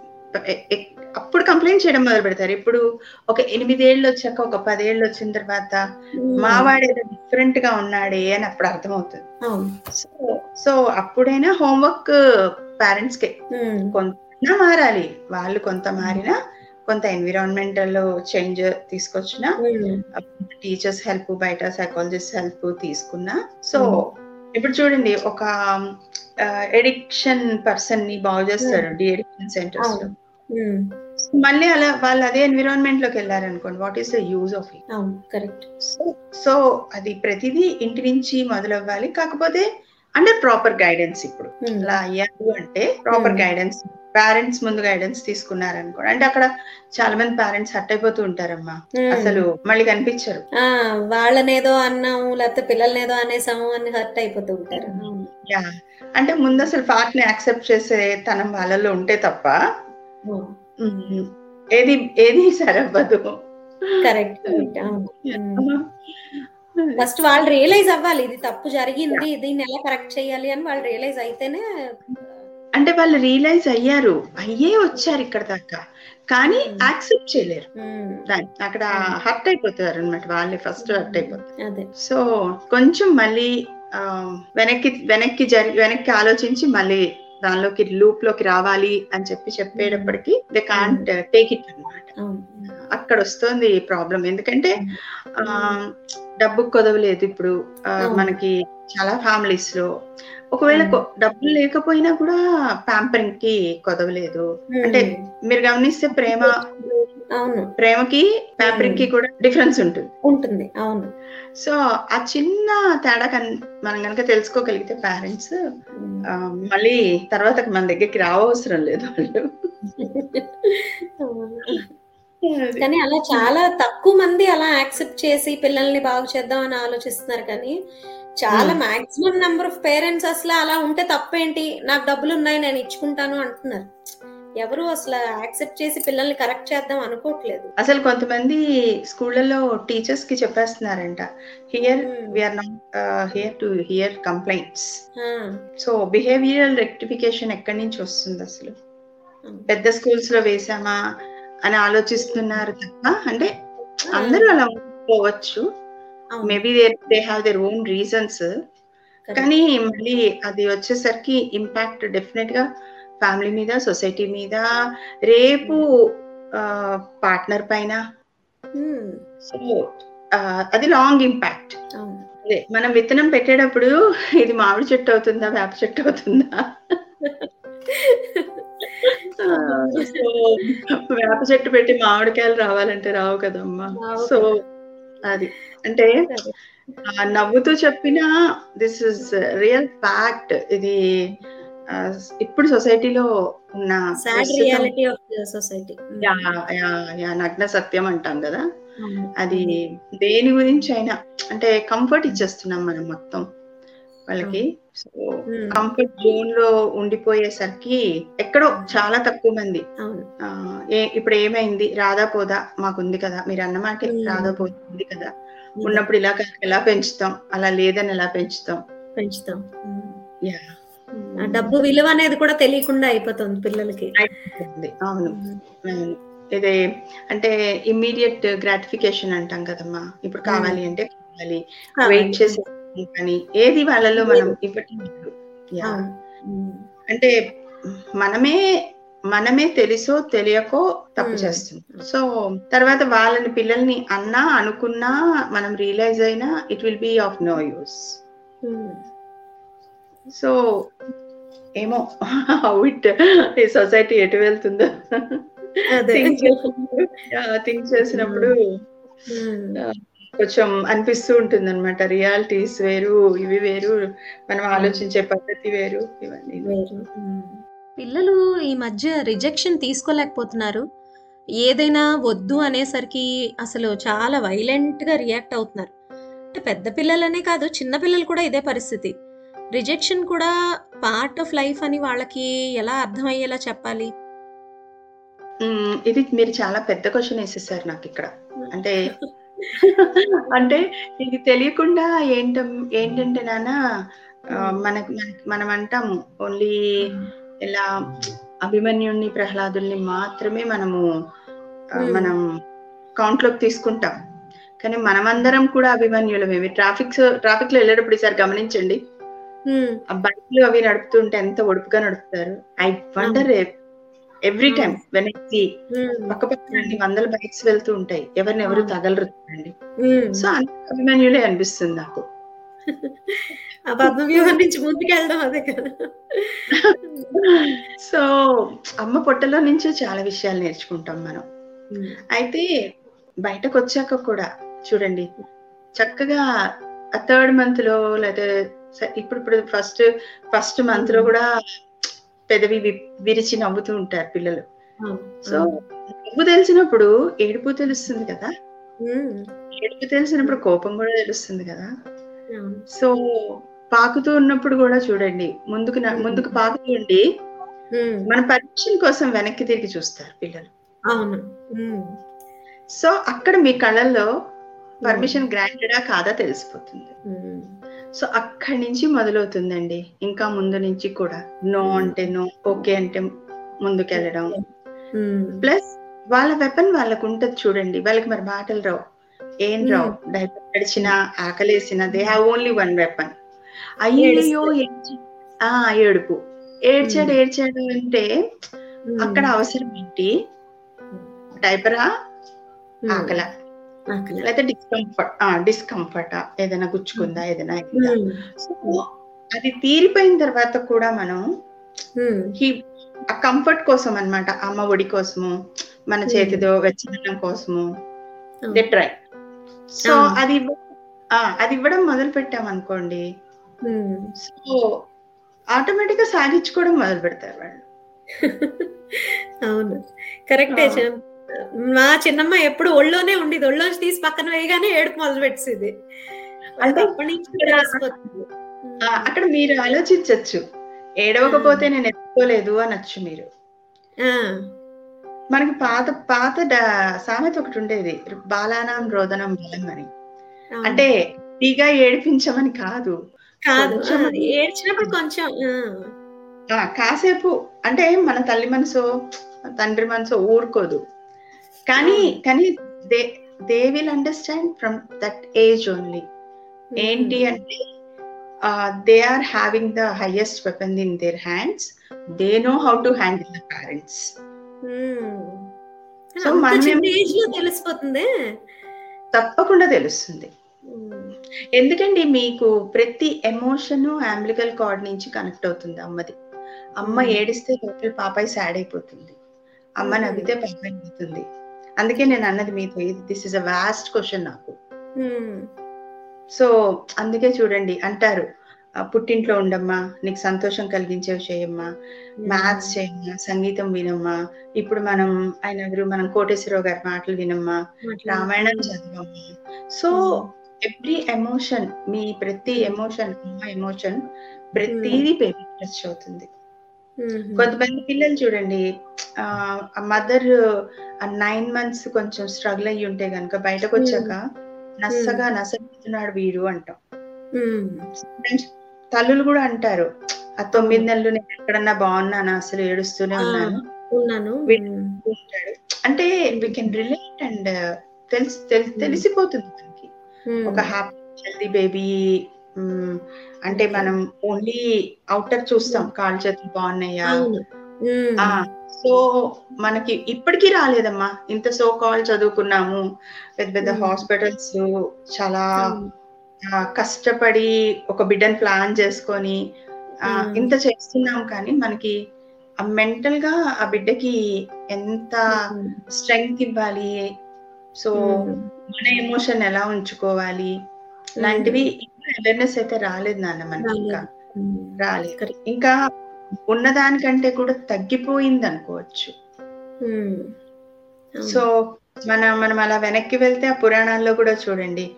అప్పుడు కంప్లైంట్ చేయడం మొదలు పెడతారు. ఇప్పుడు ఒక ఎనిమిదేళ్ళు వచ్చాక ఒక పదేళ్ళు వచ్చిన తర్వాత ఉమ్, మా వాడేదో డిఫరెంట్గా ఉన్నాడే అని అప్పుడు అర్థమవుతుంది. సో సో అప్పుడైనా హోంవర్క్ పేరెంట్స్కి. కొంత మారాలి. వాళ్ళు కొంత మారినా కొంత ఎన్విరాన్మెంటల్ చేంజ్ తీసుకొచ్చిన టీచర్స్ హెల్ప్ బయట సైకాలజిస్ట్ హెల్ప్ తీసుకున్నా. So Hmm. ఇప్పుడు చూడండి ఒక ఎడిక్షన్ పర్సన్ని బాగు చేస్తారు డి ఎడిక్షన్ సెంటర్స్లో. ఉమ్, మళ్ళీ అలా వాళ్ళు అదే ఎన్విరాన్మెంట్లోకి వెళ్ళారనుకోండి what is the use of it correct so so అది ప్రతిదీ ఇంటి నుంచి మొదలవ్వాలి. కాకపోతే అండర్ ప్రాపర్ గైడెన్స్ ఇప్పుడు. ఉమ్, అలా అయ్యారు అంటే ప్రాపర్ Hmm. గైడెన్స్ పేరెంట్స్ ముందు గైడెన్స్ తీసుకున్నారనుకో అంటే అక్కడ చాలా మంది పేరెంట్స్ హట్ అయిపోతూ ఉంటారమ్మా. ఉమ్. అసలు మళ్ళీ కనిపించరు. ఆ వాళ్ళనేదో అన్నాము లేకపోతే పిల్లలనేదో అనేసాము అని హర్ట్ అయిపోతూ ఉంటారు. యా అంటే ముందు అసలు పార్ట్ని యాక్సెప్ట్ చేసే తనం వాళ్ళలో ఉంటే తప్ప ఏది ఏది సరవ్వదు. కరెక్ట్ ఫస్ట్ వాళ్ళు రియలైజ్ అవ్వాలి ఇది తప్పు జరిగింది దీన్ని ఎలా కరెక్ట్ చేయాలి అని వాళ్ళు రియలైజ్ అయితేనే అంటే వాళ్ళు రియలైజ్ అయ్యారు అయ్యే వచ్చారు ఇక్కడ దాకా. కానీ Hmm. యాక్సెప్ట్ చేయలేరు. ఉమ్, దాన్ని అక్కడ హర్ట్ అయిపోతారు అనమాట వాళ్ళే ఫస్ట్ హర్ట్ అయిపోతారు. అదే. సో కొంచెం మళ్ళీ వెనక్కి వెనక్కి జరి వెనక్కి ఆలోచించి మళ్ళీ దానిలోకి లూప్లోకి రావాలి అని చెప్పి చెప్పేటప్పటికి దే కాంట్ టేక్ ఇట్ అన్నమాట. అవును. అక్కడ వస్తుంది ప్రాబ్లం ఎందుకంటే డబ్బు కొదవలేదు ఇప్పుడు. మనకి చాలా ఫ్యామిలీస్లో ఒకవేళ డబ్బులు లేకపోయినా కూడా ప్యాంపరింగ్కి కొదవలేదు. అంటే మీరు గమనిస్తే ప్రేమ అవును. ప్రేమకి ప్యాంపరింగ్కి కూడా డిఫరెన్స్ ఉంటుంది. ఉంటుంది. అవును. సో ఆ చిన్న తేడా కన్ మనం కనుక తెలుసుకోగలిగితే పేరెంట్స్. మళ్ళీ తర్వాత మన దగ్గరికి రావసరం లేదు వాళ్ళు. కానీ అలా చాలా తక్కువ మంది అలా యాక్సెప్ట్ చేసి పిల్లల్ని బాగు చేద్దాం అని ఆలోచిస్తున్నారు కానీ చాలా Hmm. Maximum number of parents అసలు అలా ఉంటే తప్పేంటి? నాకు డబ్బులు ఉన్నాయి నేను ఇచ్చుకుంటాను అంటున్నారు. ఎవరు అసలు యాక్సెప్ట్ చేసి పిల్లల్ని కరెక్ట్ చేద్దాం అనుకోవట్లేదు. అసలు కొంతమంది స్కూళ్ళలో టీచర్స్కి చెప్పేస్తున్నారంట here Hmm. We are not here to hear complaints so behavioural rectification ఎక్కడి నుంచి వస్తుంది అసలు? అవును. పెద్ద స్కూల్స్లో వేసామా? అని ఆలోచిస్తున్నారు తప్ప అంటే అందరూ అలా పోవచ్చు అవును. Maybe they they have their own reasons. కానీ మళ్ళీ అది వచ్చేసరికి ఇంపాక్ట్ డెఫినెట్గా ఫ్యామిలీ మీద సొసైటీ మీద రేపు పార్ట్నర్ పైన. Hmm. సో అది లాంగ్ ఇంపాక్ట్ మనం విత్తనం పెట్టేటప్పుడు ఇది మామిడి చెట్టు అవుతుందా వేప చెట్టు అవుతుందా? వేప చెట్టు పెట్టి మామిడికాయలు రావాలంటే రావు కదమ్మా. సో అది. అంటే నవ్వుతూ చెప్పిన దిస్ ఇస్ రియల్ ఫ్యాక్ట్ ఇది ఇప్పుడు సొసైటీలో ఉన్న నగ్న సత్యం అంటాం కదా. అది దేని గురించి అయినా అంటే కంఫర్ట్ ఇచ్చేస్తున్నాం మనం మొత్తం వాళ్ళకి. కంఫర్ట్ జోన్లో ఉండిపోయేసరికి ఎక్కడో చాలా తక్కువ మంది. ఇప్పుడు ఏమైంది? రాదా పోదా? మాకుంది కదా. మీరు అన్నమాట Hmm. రాదా పోదా ఉంది కదా. ఉన్నప్పుడు ఇలా ఎలా పెంచుతాం? అలా లేదని ఎలా పెంచుతాం? పెంచుతాం. డబ్బు విలువ అనేది కూడా తెలియకుండా అయిపోతుంది పిల్లలకి. అవును. ఇదే అంటే ఇమ్మీడియట్ గ్రాటిఫికేషన్ అంటాం కదమ్మా. ఇప్పుడు కావాలి అంటే కావాలి. వెయిట్ చేసే కానీ ఏది వాళ్ళలో మనం ఇవ్వటం. ఉమ్. అంటే మనమే మనమే తెలుసో తెలియకో తప్పు. చేస్తున్నాం సో తర్వాత వాళ్ళని పిల్లల్ని అన్నా అనుకున్నా మనం రియలైజ్ అయినా it will be of no use. So ఏమో హౌ ఇట్ ఈ సొసైటీ ఎటు వెళ్తుందో థింక్ చేసినప్పుడు. కొంచెం అనిపిస్తూ ఉంటుంది అనమాట రియాలిటీస్ వేరు ఇవి వేరు మనం ఆలోచించే పద్ధతి వేరు ఇవన్నీ. వేరు. ఉమ్. పిల్లలు ఈ మధ్య రిజెక్షన్ తీసుకోలేకపోతున్నారు. ఏదైనా వద్దు అనేసరికి అసలు చాలా వైలెంట్గా రియాక్ట్ అవుతున్నారు. అంటే పెద్ద పిల్లలనే కాదు చిన్న పిల్లలు కూడా ఇదే పరిస్థితి. రిజెక్షన్ కూడా పార్ట్ ఆఫ్ లైఫ్ అని వాళ్ళకి ఎలా అర్థమయ్యేలా చెప్పాలి? మ్మ్, ఇది మీరు చాలా పెద్ద క్వశ్చన్ వేసేసారు నాకు ఇక్కడ అంటే అంటే ఇది తెలియకుండా ఏంట ఏంటంటే నాన్న మనకు మనం అంటాం ఓన్లీ ఇలా అభిమన్యుణ్ణి ప్రహ్లాదుల్ని మాత్రమే మనము Hmm. మనం కౌంట్లోకి తీసుకుంటాం. కానీ మనమందరం కూడా అభిమన్యులమేమి ట్రాఫిక్ ట్రాఫిక్లో వెళ్ళేటప్పుడు ఈసారి గమనించండి. ఆ బైక్లు అవి నడుపుతుంటే ఎంత ఒడుపుగా నడుపుతారు. ఐ వండర్ ఎవ్రీ టైం వెనక్కి ఉమ్. పక్క పక్కన అన్ని వందల బైక్స్ వెళ్తూ ఉంటాయి. ఎవరిని ఎవరు తగలరు అండి. సో అంత అభిమన్యులే అనిపిస్తుంది నాకు. ఆ పద్మ వ్యూహం నుంచి ముందుకెళ్ళడం అదే కదా. సో అమ్మ పొట్టలో నుంచే చాలా విషయాలు నేర్చుకుంటాం మనం. ఉమ్. అయితే బయటకు వచ్చాక కూడా చూడండి చక్కగా థర్డ్ మంత్లో లేదా స- ఇప్పుడు ఇప్పుడు ఫస్ట్ ఫస్ట్ మంత్లో కూడా పెదవి విరిచి నవ్వుతూ ఉంటారు పిల్లలు. సో. నవ్వు తెలిసినప్పుడు ఏడుపు తెలుస్తుంది కదా? ఏడుపు తెలిసినప్పుడు కోపం కూడా తెలుస్తుంది కదా. సో పాకుతూ ఉన్నప్పుడు కూడా చూడండి. ముందుకు ముందుకు పాకుతూ ఉండి మన పర్మిషన్ కోసం వెనక్కి తిరిగి చూస్తారు పిల్లలు. అవును. సో అక్కడ మీ కళ్ళల్లో పర్మిషన్ గ్రాంటెడా కాదా తెలిసిపోతుంది. సో అక్కడి నుంచి మొదలవుతుందండి. ఇంకా ముందు నుంచి కూడా. నో అంటే నో ఓకే అంటే ముందుకెళ్ళడం. ప్లస్ వాళ్ళ వెపన్ వాళ్ళకు ఉంటది చూడండి. వాళ్ళకి మరి మాటలు రావు. ఏం రావు. డైపర్ గడిచినా ఆకలేసిన they have only one weapon అయ్యో ఆ ఏడుపు. ఏడ్చాడు ఏడ్చాడు అంటే అక్కడ అవసరం ఏంటి? డైపరా? ఆకలి. లేకపోతే డిస్కంఫర్ట్ డిస్కంఫర్ట్ ఏదైనా గుచ్చుకుందా ఏదైనా అయిందా? ఉమ్, సో అది తీరిపోయిన తర్వాత కూడా మనం ఉమ్, హీ- ఆ కంఫర్ట్ కోసం అన్నమాట అమ్మ ఒడి కోసము మన చేతితో వెచ్చదనం కోసము దే ట్రై సో. అది అది ఇవ్వడం మొదలు పెట్టాం అనుకోండి. సో ఆటోమేటిక్గా సాగించుకోవడం మొదలు పెడతారు వాళ్ళు. అవును. కరెక్టే మా చిన్నమ్మ ఎప్పుడు ఒళ్ళోనే ఉండేది. ఒళ్ళోంచి తీసి పక్కన వేయగానే ఏడుపు మొదలు పెట్టేది అంటే అక్కడ మీరు ఆలోచించవచ్చు ఏడవకపోతే నేను ఎత్తుకోలేదు అనొచ్చు మీరు. మనకి పాత పాత సామెత ఒకటి ఉండేది. బాలానాం రోదనం బలం అని. అంటే తీగా ఏడిపించమని కాదు. కాదు. ఏడ్చినప్పుడు కొంచెం కాసేపు అంటే మన తల్లి మనసు తండ్రి మనసు ఊరుకోదు. కానీ కానీ they they will understand from that age only ఏంటి అంటే they are having the highest weapon in their hands they know how to handle the parents. So తెలిసిపోతుంది? తప్పకుండా తెలుస్తుంది. ఉమ్, ఎందుకండి మీకు ప్రతి ఎమోషన్ అంబ్లికల్ కార్డ్ నుంచి కనెక్ట్ అవుతుంది అమ్మది. అమ్మ Hmm. ఏడిస్తే లోపల పాపాయి సాడ్ అయిపోతుంది. అమ్మ Hmm. నవ్వితే పాపాయి అవుతుంది అందుకే నేను అన్నది మీతో this is a vast question నాకు. సో అందుకే చూడండి అంటారు "ఆ, పుట్టింట్లో ఉండమ్మా నీకు సంతోషం కలిగించేవి చేయమ్మా మ్యాథ్స్ చేయమ్మా సంగీతం వినమ్మా ఇప్పుడు మనం ఆయన ఎవరు మనం కోటేశ్వరరావు గారి మాటలు వినమ్మా. రామాయణం చదవమ్మా. సో ఎవ్రీ ఎమోషన్ మీ ప్రతి ఎమోషన్ అమ్మ ఎమోషన్ ప్రతిదీ బేబీ టచ్ అవుతుంది కొంతమంది పిల్లలు చూడండి ఆ మదర్ నైన్ మంత్స్ కొంచెం స్ట్రగుల్ అయ్యి ఉంటే గనుక బయటకు వచ్చాక నచ్చగా నసగుతున్నాడు వీడు అంటాం. Sometimes తల్లులు కూడా అంటారు ఆ తొమ్మిది నెలలు నేను ఎక్కడన్నా బాగున్నానా? అసలు ఏడుస్తూనే ఆ, ఉన్నాను. అంటే వీ కెన్ రిలేట్ అండ్ తెలిసి తెలి- తెలిసిపోతుంది మనకి ఒక హ్యాపీ హెల్దీ బేబీ అంటే మనం ఓన్లీ అవుటర్ చూస్తాం కాళ్ళు చేతులు బాగున్నాయా? సో మనకి ఇప్పటికీ రాలేదమ్మా. ఇంత సో కాల్ చదువుకున్నాము. పెద్ద పెద్ద. హాస్పిటల్స్ చాలా కష్టపడి ఒక బిడ్డను ప్లాన్ చేసుకొని. ఇంత చేస్తున్నాం కానీ మనకి మెంటల్గా ఆ బిడ్డకి ఎంత స్ట్రెంగ్త్ ఇవ్వాలి? సో మన ఎమోషన్ ఎలా ఉంచుకోవాలి? లాంటివి అవేర్నెస్ అయితే రాలేదు నాన్న మనకి ఇంకా. రాలేదు. ఇంకా ఉన్నదానికంటే కూడా తగ్గిపోయింది అనుకోవచ్చు. సో మన మనం అలా వెనక్కి వెళ్తే ఆ పురాణాల్లో కూడా చూడండి.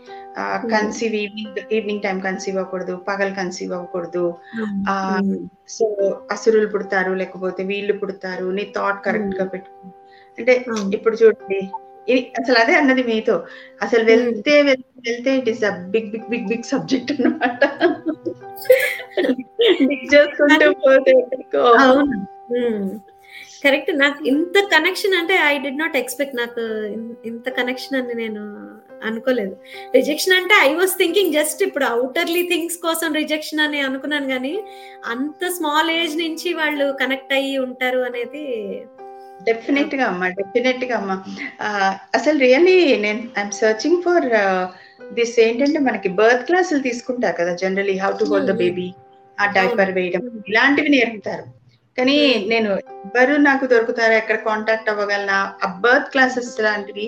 Conceive evening evening time conceive అవ్వకూడదు పగలు కన్సీవ్ అవ్వకూడదు. ఆ, సో అసురులు పుడతారు లేకపోతే వీళ్ళు పుడతారు నీ థాట్ కరెక్ట్గా పెట్టుకో. అంటే. ఇప్పుడు చూడండి అసలు అదే అన్నది మీతో. అసలు వెళ్తే వెళ్తే వెళ్తే it is a big big big big subject అన్నమాట. బిగ్ చేసుకుంటూ పోతే కరెక్ట్ నాకు ఇంత కనెక్షన్ అంటే ఐ డి నాట్ ఎక్స్పెక్ట్ నాకు ఇంత కనెక్షన్ అని నేను అనుకోలేదు. రిజెక్షన్ అంటే ఐ వాస్ థింకింగ్ జస్ట్ ఇప్పుడు అవుటర్లీ థింగ్స్ కోసం రిజెక్షన్ అని అనుకున్నాను కానీ అంత స్మాల్ ఏజ్ నుంచి వాళ్ళు కనెక్ట్ అయ్యి ఉంటారు అనేది డెఫినెట్గా అమ్మా డెఫినెట్గా అమ్మా అసలు రియల్లీ నేను ఐఎమ్ సర్చింగ్ ఫర్ దిస్ ఏంటంటే మనకి బర్త్ క్లాసులు తీసుకుంటారు కదా generally how to hold the Hmm. Baby ఆ డైపర్ వేయడం Hmm. ఇలాంటివి నేర్పుతారు కానీ Hmm. నేను ఎవరు నాకు దొరుకుతారా ఎక్కడ కాంటాక్ట్ అవ్వగలనా ఆ బర్త్ క్లాసెస్ లాంటివి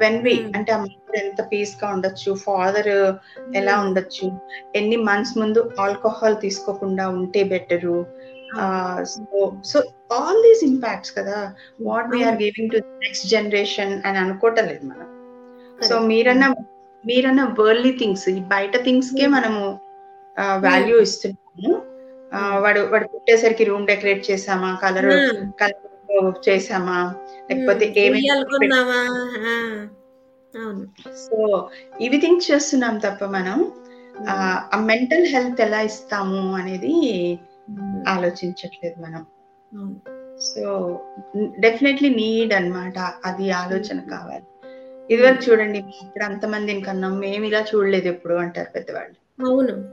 వెన్ వి Hmm. అంటే ఆ మదర్ ఎంత పీస్గా ఉండొచ్చు ఫాదర్ ఎలా ఉండొచ్చు ఎన్ని మంత్స్ ముందు ఆల్కహాల్ తీసుకోకుండా ఉంటే better so so all these impacts కదా what we are giving to next generation అని అనుకోవటం లేదు మనం సో మీరన్న మీరన్న వరల్డ్లీ థింగ్స్ ఈ బయట థింగ్స్ కే మనము వాల్యూ ఇస్తున్నాము. ఆ, వాడు వాడు పుట్టేసరికి రూమ్ డెకరేట్ చేసామా కలర్ కలర్ చేసామా లేకపోతే సో ఇవి థింక్ చేస్తున్నాం తప్ప మనం ఆ మెంటల్ హెల్త్ ఎలా ఇస్తాము అనేది ఆలోచించట్లేదు మనం. సో డెఫినెట్లీ నీడ్ అన్నమాట. అది ఆలోచన కావాలి. ఇదివరకు చూడండి ఇప్పుడు అంతమందిని కన్నాం మేము ఇలా చూడలేదు ఎప్పుడు అంటారు పెద్దవాళ్ళు. అవును.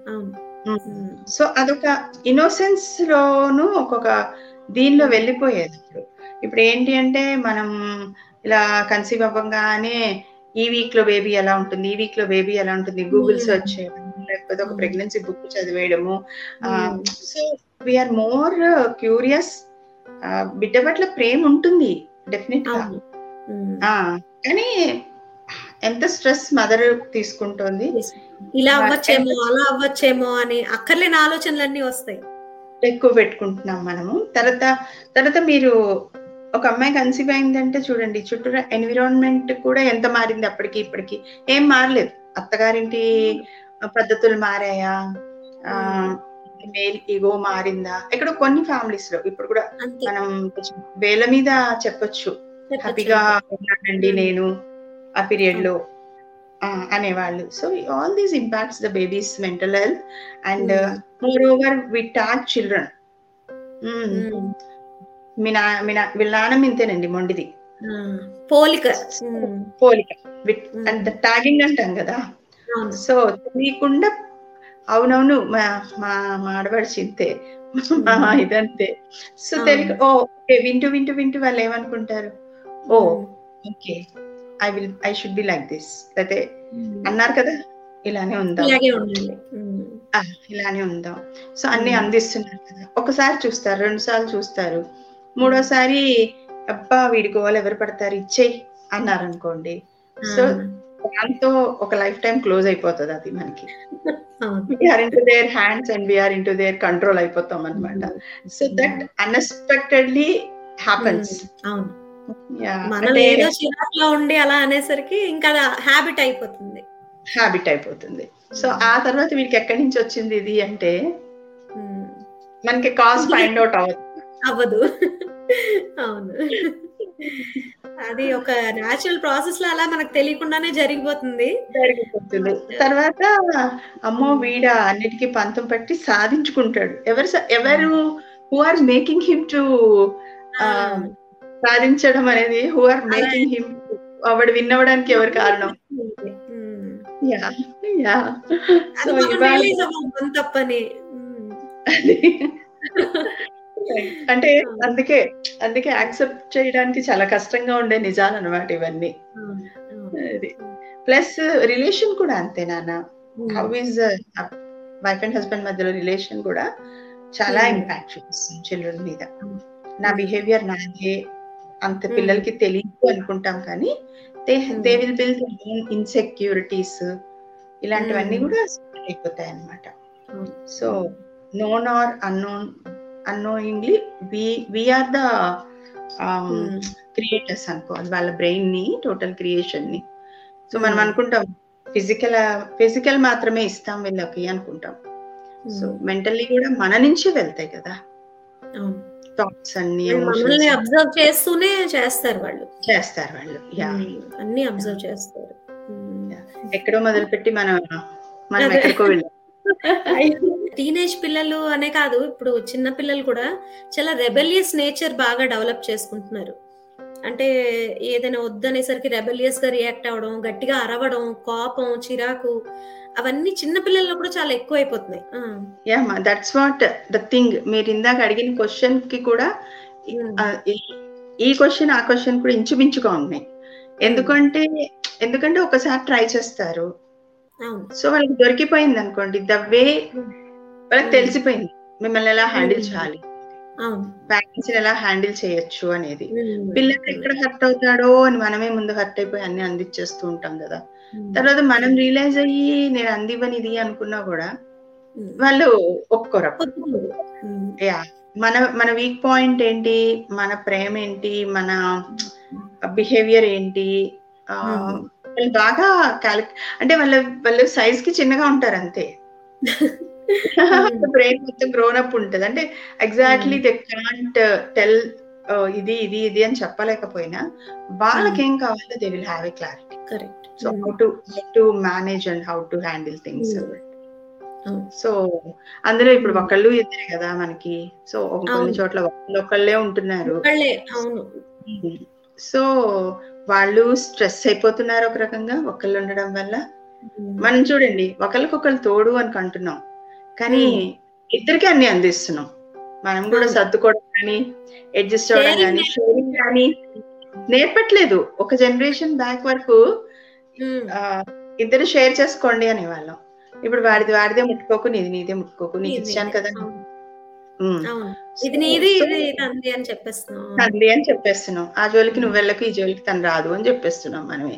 సో అదొక ఇన్నోసెన్స్ లోను ఒక్కొక్క దీనిలో వెళ్ళిపోయేది ఇప్పుడు. ఇప్పుడు ఏంటి అంటే మనం ఇలా కన్సీవ్ అవ్వగానే ఈ వీక్లో బేబీ ఎలా ఉంటుంది ఈ వీక్లో బేబీ ఎలా ఉంటుంది గూగుల్ Hmm. సెర్చ్ చేయడం లేకపోతే ఒక Hmm. ప్రెగ్నెన్సీ బుక్ చదివేయడము. Hmm. So we are more curious బిడ్డ పట్ల ప్రేమ ఉంటుంది డెఫినెట్గా. ఆ, కానీ ఎంత స్ట్రెస్ మదర్ తీసుకుంటోంది? ఇలా అవ్వచ్చేమో అలా అవ్వచ్చేమో అని అక్కర్లేని ఆలోచనలన్నీ వస్తాయి. ఎక్కువ పెట్టుకుంటున్నాం మనము. తర్వాత తర్వాత మీరు ఒక అమ్మాయి కన్సీవ్ అయిందంటే చూడండి చుట్టూ ఎన్విరాన్మెంట్ కూడా ఎంత మారింది అప్పటికి ఇప్పటికి. ఏం మారలేదు. అత్తగారింటి పద్ధతులు మారాయా? మేల్ ఈగో మారిందా? ఇక్కడ కొన్ని ఫ్యామిలీస్లో ఇప్పుడు కూడా మనం వేల మీద చెప్పొచ్చు. హ్యాపీగా ఉన్నానండి నేను ఆ పీరియడ్లో అనేవాళ్ళు. So all these impacts the babies mental health and more over we talk children. మీ నా మీ నా వీళ్ళ నాన్నమ్మ ఇంతేనండి మొండిది. పోలిక. పోలిక. అండ్ ట్యాగింగ్ అంటాం కదా. సో తెలియకుండా అవునవును మా మా ఆడపడిచి ఇంతే మా ఇదంతే. సో. తెలియ ఓ ఓకే వింటూ వింటూ వింటూ వాళ్ళు ఏమనుకుంటారు? ఓ okay I will I should be like this. అయితే. అన్నారు కదా ఇలానే ఉందాం. ఇలానే ఉందాం. సో అన్ని. అందిస్తున్నారు కదా. ఒకసారి చూస్తారు రెండు సార్లు చూస్తారు. మూడోసారి అబ్బా వీడి గోలు ఎవరు పడతారు? ఇచ్చేయి అన్నారు అనుకోండి సో దాంతో ఒక లైఫ్ టైం క్లోజ్ అయిపోతుంది అది మనకి. అవును. We are into their hands and we are into their control అయిపోతాం అనమాట సో దట్ అన్ఎక్స్పెక్టెడ్లీ హ్యాపన్స్ మనం ఏదో చిరాకులో ఉండి అలా అనేసరికి ఇంకా హ్యాబిట్ అయిపోతుంది. హ్యాబిట్ అయిపోతుంది. సో ఆ తర్వాత వీడికి ఎక్కడి నుంచి వచ్చింది ఇది అంటే ఉమ్. మనకి కాజ్ ఫైండ్ అవుట్ అవ్వదు. అవ్వదు. అవును. అది ఒక న్యాచురల్ ప్రాసెస్లో అలా మనకు తెలియకుండానే జరిగిపోతుంది. జరిగిపోతుంది. తర్వాత అమ్మో వీడ అన్నిటికీ పంతం పట్టి సాధించుకుంటాడు. ఎవరు ఎవరు who are making him to సాధించడం అనేది హూ ఆర్ మేకింగ్ హిమ్ వాడు విన్నవడానికి ఎవరు కారణం. Yeah yeah. తప్పని. అంటే అందుకే అందుకే యాక్సెప్ట్ చేయడానికి చాలా కష్టంగా ఉండే నిజాలు అనమాట ఇవన్నీ ప్లస్ రిలేషన్ కూడా అంతే నాన్న. How is wife and husband మధ్యలో రిలేషన్ కూడా చాలా Hmm. ఇంపాక్ట్ చూపిస్తుంది చిల్డ్రన్ మీద Hmm. నా బిహేవియర్ నాదే అంత Hmm. పిల్లలకి తెలియదు అనుకుంటాం కానీ they Hmm. They will build insecurities ఇలాంటివన్నీ Hmm. కూడా అయిపోతాయి అన్నమాట అవును. So known or unknown annoyingly we we are the. Creators అనుకోవాలి వాళ్ళ బ్రెయిన్ని టోటల్ క్రియేషన్ని సో మనం Hmm. అనుకుంటాం ఫిజికల్ ఫిజికల్ మాత్రమే ఇస్తాం వీళ్ళకి అనుకుంటాం సో ఉమ్. మెంటల్లీ కూడా మన నుంచే వెళ్తాయి కదా. థాట్స్ అన్ని మనల్ని అబ్జర్వ్ చేస్తూనే చేస్తారు వాళ్ళు చేస్తారు వాళ్ళు యా. అన్ని అబ్జర్వ్ చేస్తారు ఉమ్. ఎక్కడో మొదలుపెట్టి మనం మనం. ఎక్కడికో వెళ్ళాం టీనేజ్ పిల్లలు అనే కాదు ఇప్పుడు చిన్న పిల్లలు కూడా చాలా రెబెలియస్ నేచర్ బాగా డెవలప్ చేసుకుంటున్నారు. అంటే ఏదైనా వద్దనేసరికి రెబెలియస్గా రియాక్ట్ అవ్వడం గట్టిగా అరవడం కోపం చిరాకు అవన్నీ చిన్న పిల్లల్లో కూడా చాలా ఎక్కువ అయిపోతున్నాయి. Yeah that's what the thing మీరు ఇందాక అడిగిన క్వశ్చన్కి కూడా. ఆ, ఈ- క్వశ్చన్ ఆ క్వశ్చన్ కూడా ఇంచుమించుగా ఉన్నాయి. ఎందుకంటే ఎందుకంటే ఒకసారి ట్రై చేస్తారు. సో వాళ్ళకి దొరికిపోయింది అనుకోండి ద వే Hmm. వాళ్ళకి. తెలిసిపోయింది మిమ్మల్ని ఎలా హ్యాండిల్. చేయాలి పేరెంట్స్ ఎలా హ్యాండిల్ చేయొచ్చు అనేది. పిల్లలు ఎక్కడ హర్ట్ అవుతాడో అని మనమే ముందు హర్ట్ అయిపోయి అన్ని అందించేస్తూ ఉంటాం కదా. తర్వాత మనం రియలైజ్ అయ్యి నేను అందివ్వని ఇది అనుకున్నా కూడా. వాళ్ళు ఒప్పుకోరు. యా మన మన వీక్ పాయింట్ ఏంటి మన ప్రేమ ఏంటి మన బిహేవియర్ ఏంటి. వాళ్ళు బాగా క్యాలిక్ అంటే వాళ్ళ వాళ్ళు సైజ్కి చిన్నగా ఉంటారు అంతే బ్రెయిన్ మొత్తం గ్రోన్ అప్ ఉంటది. అంటే ఎగ్జాక్ట్లీ దే కాంట్ టెల్ ఇది ఇది ఇది అని చెప్పలేకపోయినా వాళ్ళకి ఏం కావాలో they will have a clarity correct so how to how to manage and how to handle things Hmm. So అందులో ఇప్పుడు ఒకళ్ళు ఇద్దరే కదా మనకి. సో ఒక కొన్ని. చోట్ల ఒకళ్ళు ఒకళ్ళే ఉంటున్నారు. సో వాళ్ళు స్ట్రెస్ అయిపోతున్నారు ఒక రకంగా ఒకళ్ళు ఉండడం వల్ల. మనం చూడండి ఒకరికొకరు తోడు అని కంటున్నాం కానీ. ఇద్దరికి అన్ని అందిస్తున్నాం. మనం కూడా. సర్దుకోవడం కానీ అడ్జస్ట్ అవ్వడం కానీ షేరింగ్ కానీ నేర్పట్లేదు. ఒక జనరేషన్ బ్యాక్ వరకు ఇద్దరు షేర్ చేసుకోండి అనేవాళ్ళం ఇప్పుడు వాడిది వాడిదే ముట్టుకోకు నీది నీదే ముట్టుకోకు నీకు ఇచ్చాను కదా ఇది నీది ఇది తంది అని చెప్పేస్తున్నాం తండ్రి అని చెప్పేస్తున్నాం ఆ జోలికి నువ్వు వెళ్ళకు ఈ జోలికి తను రాదు అని చెప్పేస్తున్నాం మనమే.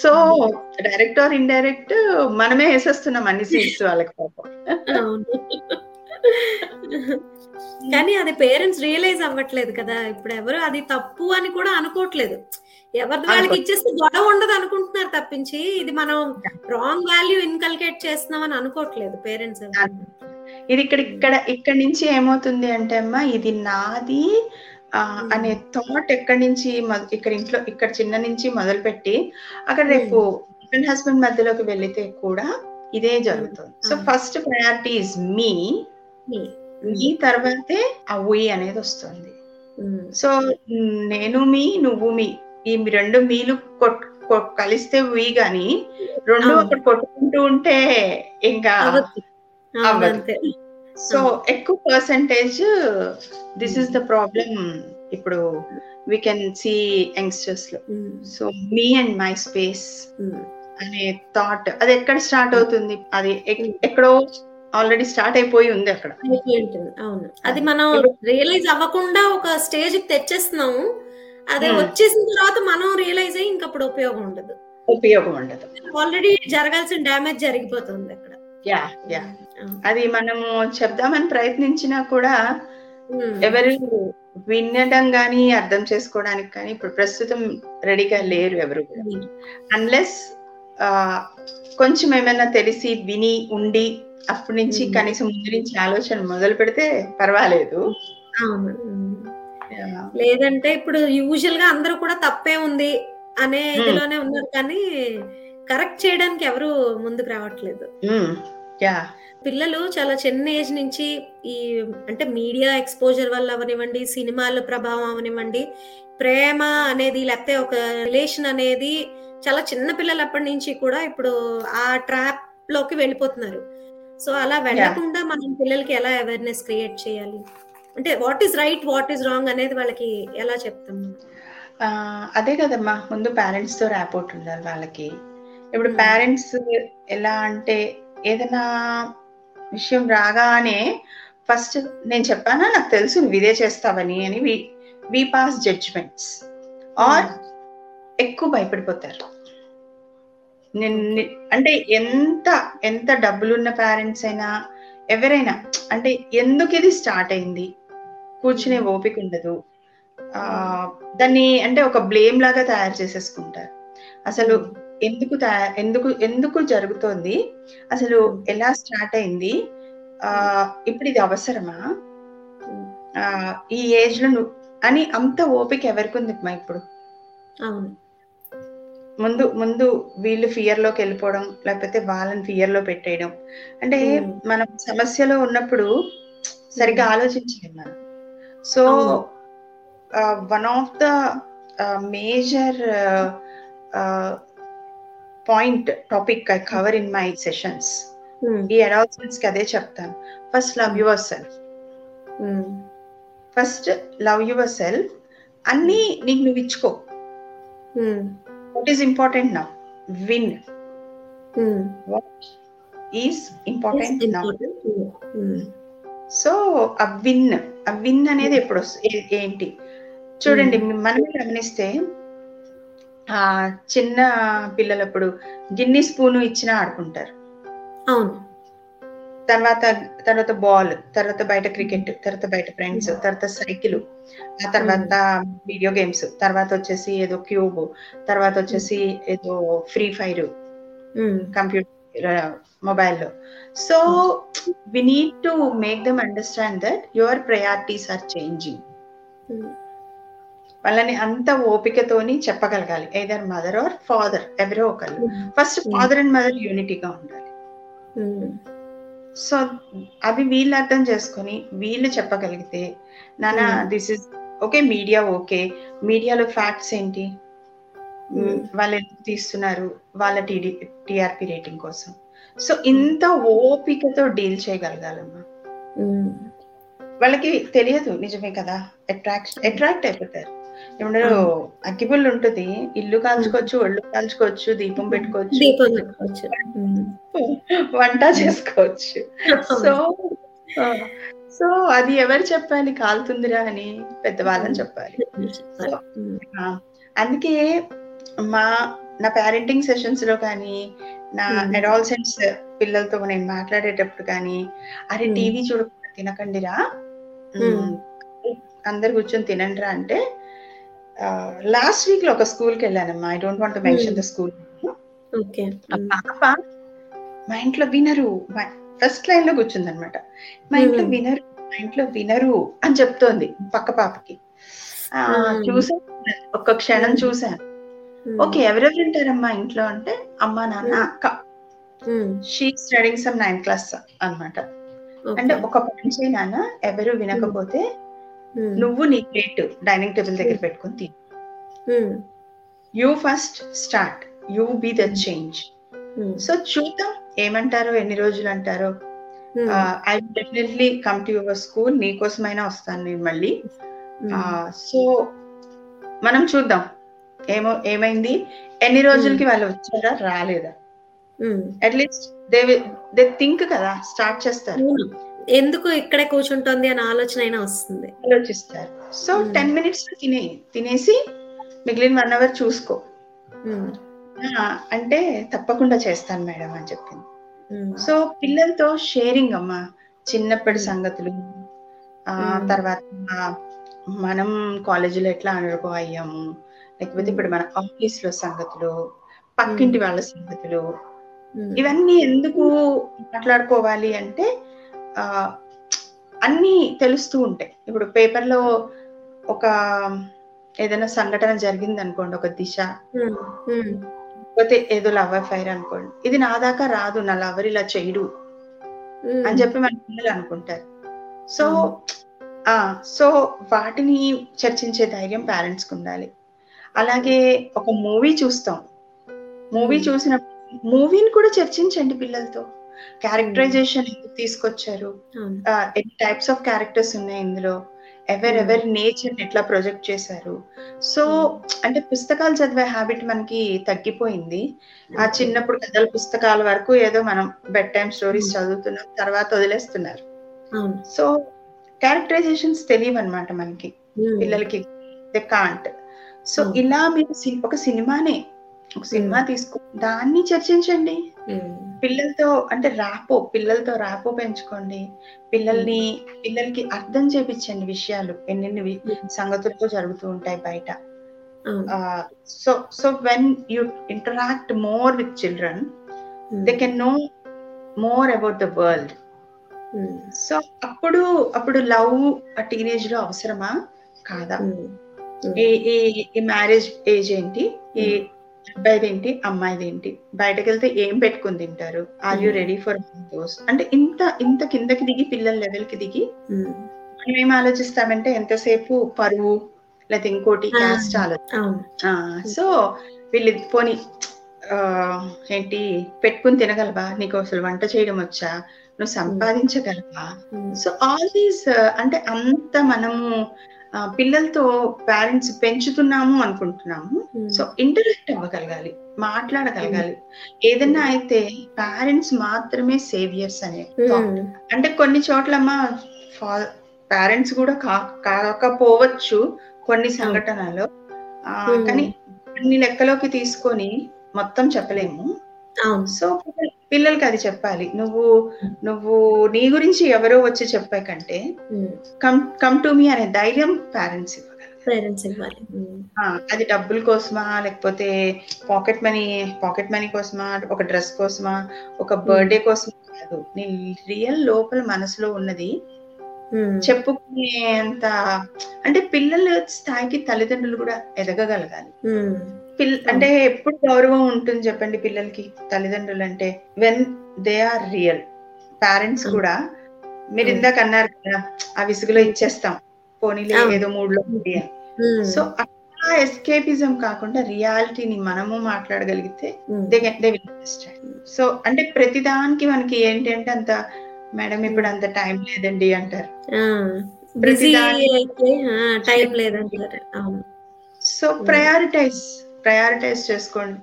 సో డైరెక్ట్ ఆర్ ఇండైరెక్ట్ మనమే వేసేస్తున్నాం అన్ని సీట్స్ వాళ్ళకి పాపం. కానీ అది పేరెంట్స్ రియలైజ్ అవ్వట్లేదు కదా. ఇప్పుడు ఎవరు అది తప్పు అని కూడా అనుకోవట్లేదు. ఎవరిది వాళ్ళకి ఇచ్చేస్తే గొడవ ఉండదు అనుకుంటున్నారు తప్పించి. ఇది మనం రాంగ్ వాల్యూ ఇన్కల్కేట్ చేస్తున్నాం అని అనుకోవట్లేదు పేరెంట్స్ ఇది ఇక్కడ ఇక్కడ ఇక్కడ నుంచి ఏమవుతుంది అంటే అమ్మా ఇది నాది Hmm. అనే థాట్ ఎక్కడి నుంచి ఇక్కడ ఇంట్లో ఇక్కడ చిన్న నుంచి మొదలుపెట్టి అక్కడ రేపు హస్బెండ్ మధ్యలోకి వెళితే కూడా ఇదే జరుగుతుంది. So Hmm. First priority is me me తర్వాతే ఆ ఉయ్ అనేది వస్తుంది. సో నేను మీ నువ్వు మీ. ఈ రెండు మీలు కొట్ కలిస్తే ఉయ్ గాని రెండు. ఒకటి కొట్టుకుంటూ ఉంటే ఇంకా అవ్వదు. సో ఎక్కువ percentage this is the problem ఇప్పుడు we can see యంగ్స్టర్స్లో. So me and my space అనే థాట్ అది ఎక్కడ స్టార్ట్ అవుతుంది? అది ఎక్- ఎక్కడో ఆల్రెడీ స్టార్ట్ అయిపోయి ఉంది అక్కడ. అవును. అది మనం రియలైజ్ అవ్వకుండా ఒక స్టేజ్ తెచ్చేస్తున్నాము. అదే. వచ్చేసిన తర్వాత మనం రియలైజ్ అయ్యి ఇంకప్పుడు ఉపయోగం ఉండదు. ఉపయోగం ఉండదు. ఆల్రెడీ జరగాల్సిన డ్యామేజ్ జరిగిపోతుంది అక్కడ. Yeah yeah. అది మనము చెప్దామని ప్రయత్నించినా కూడా ఉమ్, ఎవరు వినడం గానీ అర్థం చేసుకోవడానికి కానీ ఇప్పుడు ప్రస్తుతం రెడీగా లేరు ఎవరు కూడా. అన్లెస్ కొంచెం ఏమైనా తెలిసి విని ఉండి అప్పటి నుంచి Hmm. కనీసం ముందు నుంచి ఆలోచన మొదలు పెడితే పర్వాలేదు. లేదంటే ఇప్పుడు యూజువల్గా అందరూ కూడా తప్పే ఉంది అనే Hmm. ఇదిలోనే ఉన్నారు కానీ కరెక్ట్ చేయడానికి ఎవరు ముందుకు రావట్లేదు. పిల్లలు చాలా చిన్న ఏజ్ నుంచి ఈ అంటే మీడియా ఎక్స్పోజర్ వల్ల అవనివ్వండి సినిమాల ప్రభావం అవనివ్వండి ప్రేమ అనేది లేకపోతే ఒక రిలేషన్ అనేది చాలా చిన్న పిల్లలు అప్పటి నుంచి కూడా ఇప్పుడు ఆ ట్రాప్లోకి వెళ్ళిపోతున్నారు. సో అలా వెళ్ళకుండా మనం పిల్లలకి ఎలా అవేర్నెస్ క్రియేట్ చేయాలి? అంటే what is right what is wrong అనేది వాళ్ళకి ఎలా చెప్తాం అదే కదమ్మా ముందు పేరెంట్స్తో ర్యాపోర్ట్ ఉండాలి వాళ్ళకి. ఇప్పుడు Hmm. పేరెంట్స్ ఎలా అంటే ఏదైనా విషయం రాగానే ఫస్ట్ నేను చెప్పానా నాకు తెలుసు నువ్వు ఇదే చేస్తావని అని we we pass judgements or ఎక్కువ భయపడిపోతారు. అంటే ఎంత ఎంత డబ్బులున్న పేరెంట్స్ అయినా ఎవరైనా అంటే ఎందుకు ఇది స్టార్ట్ అయింది? కూర్చునే ఓపిక ఉండదు. ఆ దాన్ని అంటే ఒక బ్లేమ్ లాగా తయారు చేసేసుకుంటారు. అసలు ఎందుకు ఎందుకు ఎందుకు జరుగుతోంది? అసలు ఎలా స్టార్ట్ అయింది? ఆ ఇప్పుడు ఇది అవసరమా? ఈ ఏజ్లో నువ్వు అని అంత ఓపిక ఎవరికి ఉంది అమ్మా ఇప్పుడు? అవును. ముందు ముందు వీళ్ళు ఫియర్లోకి వెళ్ళిపోవడం లేకపోతే వాళ్ళని ఫియర్లో పెట్టేయడం. అంటే. మనం సమస్యలో ఉన్నప్పుడు సరిగ్గా ఆలోచించలేం మనం. So. One of the major point topic I cover in my sessions ఈ అడాల్సెంట్స్కి అదే చెప్తాను. First love yourself first love yourself అన్ని నీకు నువ్వు ఇచ్చుకో. What is important now win. What is important now so ఆ విన్ ఆ విన్ అనేది ఎప్పుడు ఏంటి? చూడండి మనమే గమనిస్తే ఆ చిన్న పిల్లలప్పుడు గిన్ని స్పూను ఇచ్చినా ఆడుకుంటారు. అవును. తర్వాత తర్వాత బాల్ తర్వాత బయట క్రికెట్ తర్వాత బయట ఫ్రెండ్స్ తర్వాత సైకిల్ ఆ తర్వాత వీడియో గేమ్స్ తర్వాత వచ్చేసి ఏదో క్యూబ్ తర్వాత వచ్చేసి ఏదో ఫ్రీ ఫైర్ కంప్యూటర్ మొబైల్లో so we need to make them understand that your priorities are changing వాళ్ళని అంత ఓపికతోని చెప్పగలగాలి. ఐదర్ మదర్ ఆర్ ఫాదర్ ఎవరో ఒకళ్ళు. First Hmm. Father and mother యూనిటీగా ఉండాలి. సో అవి వీళ్ళు అర్థం చేసుకొని వీళ్ళు చెప్పగలిగితే నానా Hmm. This is okay media okay మీడియాలో ఫ్యాక్ట్స్ ఏంటి? Hmm. వాళ్ళు ఎందుకు తీస్తున్నారు? వాళ్ళ టీడీ టిఆర్పి రేటింగ్ కోసం. సో ఇంత ఓపికతో డీల్ చేయగలగాలమ్మా. ఉమ్, వాళ్ళకి తెలియదు నిజమే కదా? అట్రాక్ట్ అట్రాక్ట్ అయిపోతారు. ఏమంటారు? అగ్గిపుల్లు ఉంటుంది. ఇల్లు కాల్చుకోవచ్చు ఒళ్ళు కాల్చుకోవచ్చు దీపం పెట్టుకోవచ్చు. దీపం పెట్టుకోవచ్చు. వంట చేసుకోవచ్చు. సో సో అది ఎవరు చెప్పాలి? కాలుతుందిరా అని పెద్దవాళ్ళని చెప్పాలి. అందుకే మా నా పేరెంటింగ్ సెషన్స్లో కానీ నా. అడాల్సెంట్స్ పిల్లలతో నేను మాట్లాడేటప్పుడు కానీ అరే. టీవీ చూడకుండా తినకండిరా. అందరు కూర్చొని తినండిరా అంటే లాస్ట్ వీక్లో ఒక స్కూల్కి వెళ్ళానమ్మా. I don't want mention the school పాప మా ఇంట్లో వినరు. ఫస్ట్ లైన్లో కూర్చుంది అనమాట మా ఇంట్లో Hmm. వినరు మా ఇంట్లో వినరు అని చెప్తోంది పక్క పాపకి. Hmm. చూసాను ఒక్క క్షణం Hmm. చూసాను ఓకే ఎవరెవరు వింటారమ్మా ఇంట్లో అంటే అమ్మ నాన్న. అక్క. She studying some ninth class అన్నమాట. ఓకే. అంటే ఒక పని చేయి నాన్న ఎవరు వినకపోతే నువ్వు నీ ప్లేట్ డైనింగ్ టేబుల్ దగ్గర పెట్టుకొని తిను. You first start you be the Hmm. Change so చూద్దాం. ఏమంటారో ఎన్ని రోజులు అంటారో. I definitely come to your school నీకోసమైనా వస్తాను నేను మళ్ళీ. సో మనం చూద్దాం. ఏమో ఏమైంది? ఎన్ని రోజులకి వాళ్ళు వచ్చారా? రాలేదా. At least they they think కదా స్టార్ట్ చేస్తారు. ఎందుకు ఇక్కడే కూర్చుంటోంది అనే ఆలోచన అయినా వస్తుంది ఆలోచిస్తారు సో Hmm. టెన్ మినిట్స్ తినే తినేసి మిగిలిన వన్ అవర్ చూసుకో ఆ, అంటే తప్పకుండా చేస్తాను మేడం అని చెప్పింది ఉమ్, సో పిల్లలతో షేరింగ్ అమ్మా చిన్నప్పటి Hmm. సంగతులు ఆ Hmm. తర్వాత మనం కాలేజీలో ఎట్లా అనుభవం అయ్యాము లేకపోతే Hmm. ఇప్పుడు మన ఆఫీస్లో సంగతులు పక్కింటి వాళ్ళ సంగతులు ఇవన్నీ ఎందుకు మాట్లాడుకోవాలి అంటే ఆ అన్ని తెలుస్తూ ఉంటాయి. ఇప్పుడు పేపర్లో ఒక ఏదైనా సంఘటన జరిగింది అనుకోండి ఒక దిశ. ఉమ్, ఉమ్, లేకపోతే ఏదో లవ్ అఫైర్ అనుకోండి. ఇది నా దాకా రాదు నా లవర్ ఇలా చేయడు అని చెప్పి మన పిల్లలు అనుకుంటారు. సో. ఆ సో వాటిని చర్చించే ధైర్యం పేరెంట్స్కు ఉండాలి. అలాగే ఒక మూవీ చూస్తాం. Movie Hmm. మూవీని కూడా చర్చించండి పిల్లలతో. క్యారెక్టరైజేషన్ ఎందుకు తీసుకొచ్చారు? ఎన్ని టైప్స్ ఆఫ్ క్యారెక్టర్స్ ఉన్నాయి ఇందులో? ఎవరెవరి నేచర్ ఎట్లా ప్రొజెక్ట్ చేశారు? సో అంటే పుస్తకాలు చదివే హ్యాబిట్ మనకి తగ్గిపోయింది. ఆ చిన్నప్పుడు కథల పుస్తకాల వరకు ఏదో మనం బెడ్ టైమ్ స్టోరీస్ Hmm. చదువుతున్నాం తర్వాత వదిలేస్తున్నారు. సో క్యారెక్టరైజేషన్స్ తెలియవు అనమాట మనకి పిల్లలకి. They can't so Hmm. ఇలా మీరు ఒక సినిమానే ఒక సినిమా తీసుకో దాన్ని చర్చించండి. పిల్లలతో అంటే రాపో పిల్లలతో రాపో పెంచుకోండి. పిల్లల్ని పిల్లలకి అర్థం చేపించండి విషయాలు. ఎన్నెన్ని. సంగతులతో జరుగుతూ ఉంటాయి బయట. So so when you interact more with children they can know more about the world so అప్పుడు అప్పుడు లవ్ టీనేజ్లో అవసరమా? కాదా? ఈ మ్యారేజ్ ఏజ్ ఏంటి? ఈ అబ్బాయిది ఏంటి అమ్మాయిది ఏంటి బయటకు వెళ్తే ఏం పెట్టుకుని తింటారు? Are you Hmm. Ready for those అంటే ఇంత ఇంత కిందకి దిగి పిల్లల లెవెల్కి దిగి ఉమ్, మనం ఏం ఆలోచిస్తామంటే ఎంతసేపు పరువు? లేకపోతే ఇంకోటి. క్యాస్ట్ ఆలోచన అవును. సో వీళ్ళు పోని ఆ, ఏంటి? పెట్టుకుని తినగలవా? నీకు అసలు వంట చేయడం వచ్చా? నువ్వు సంపాదించగలవా? ఉమ్, సో ఆల్ దీస్ అంటే అంత మనము పిల్లలతో పేరెంట్స్ పెంచుతున్నాము అనుకుంటున్నాము. సో ఇంటరాక్ట్ అవ్వగలగాలి మాట్లాడగలగాలి. ఏదైనా అయితే పేరెంట్స్ మాత్రమే సేవియర్స్ అనే. ఉమ్, అంటే కొన్ని చోట్లమ్మా పేరెంట్స్ కూడా కా- కాకపోవచ్చు కొన్ని సంఘటనలో Hmm. కానీ అన్ని లెక్కలోకి తీసుకొని మొత్తం చెప్పలేము. సో పిల్లలకి అది చెప్పాలి. నువ్వు నువ్వు నీ గురించి ఎవరో వచ్చి చెప్పే కంటే కమ్ కమ్ టు మీ అనే ధైర్యం పేరెంట్స్ ఇవ్వగలరు పేరెంట్స్ ఇవ్వాలి. అది డబ్బుల కోసమా లేకపోతే పాకెట్ మనీ పాకెట్ మనీ కోసమా ఒక డ్రెస్ కోసమా ఒక బర్త్డే కోసం కాదు. నీ రియల్ లోపల మనసులో ఉన్నది ఉమ్. చెప్పుకునేంత అంటే పిల్లల స్థాయికి తల్లిదండ్రులు కూడా ఎదగగలగాలి. పిల్ల అంటే ఎప్పుడు గౌరవం ఉంటుంది చెప్పండి పిల్లలకి తల్లిదండ్రులు అంటే when they are real parents. కూడా. మీరు ఇందాక అన్నారు కదా ఆ విసుగులో ఇచ్చేస్తాం. పోనీలే. ఏదో మూడ్లో ఉంది. సో అట్లా ఎస్కేపిజం కాకుండా రియాలిటీని మనము మాట్లాడగలిగితే. దే దే సో అంటే ప్రతిదానికి మనకి ఏంటి అంటే అంత మేడం ఇప్పుడు అంత టైం లేదండి అంటారు. ఆ, టైం లేదంటారు. సో ప్రయారిటైజ్ ప్రయారిటైజ్ చేసుకోండి.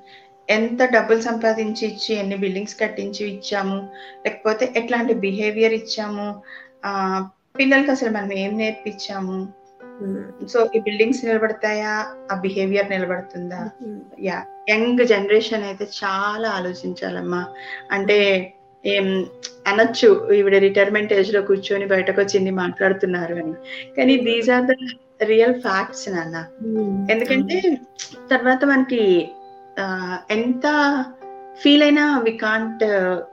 ఎంత డబ్బులు సంపాదించి ఇచ్చి ఎన్ని బిల్డింగ్స్ కట్టించి ఇచ్చాము లేకపోతే ఎట్లాంటి బిహేవియర్ ఇచ్చాము ఆ పిల్లలకి అసలు మనం ఏం నేర్పించాము. సో ఈ బిల్డింగ్స్ నిలబడతాయా? ఆ బిహేవియర్ నిలబడుతుందా. యా యంగ్ జనరేషన్ అయితే చాలా ఆలోచించాలమ్మా. అంటే ఏం అనొచ్చు. ఈవిడ రిటైర్మెంట్ ఏజ్లో కూర్చొని బయటకు వచ్చింది మాట్లాడుతున్నారు అని. కానీ these are the real facts నాన్న. ఉమ్. ఎందుకంటే తర్వాత మనకి ఎంత ఫీల్ అయినా we can't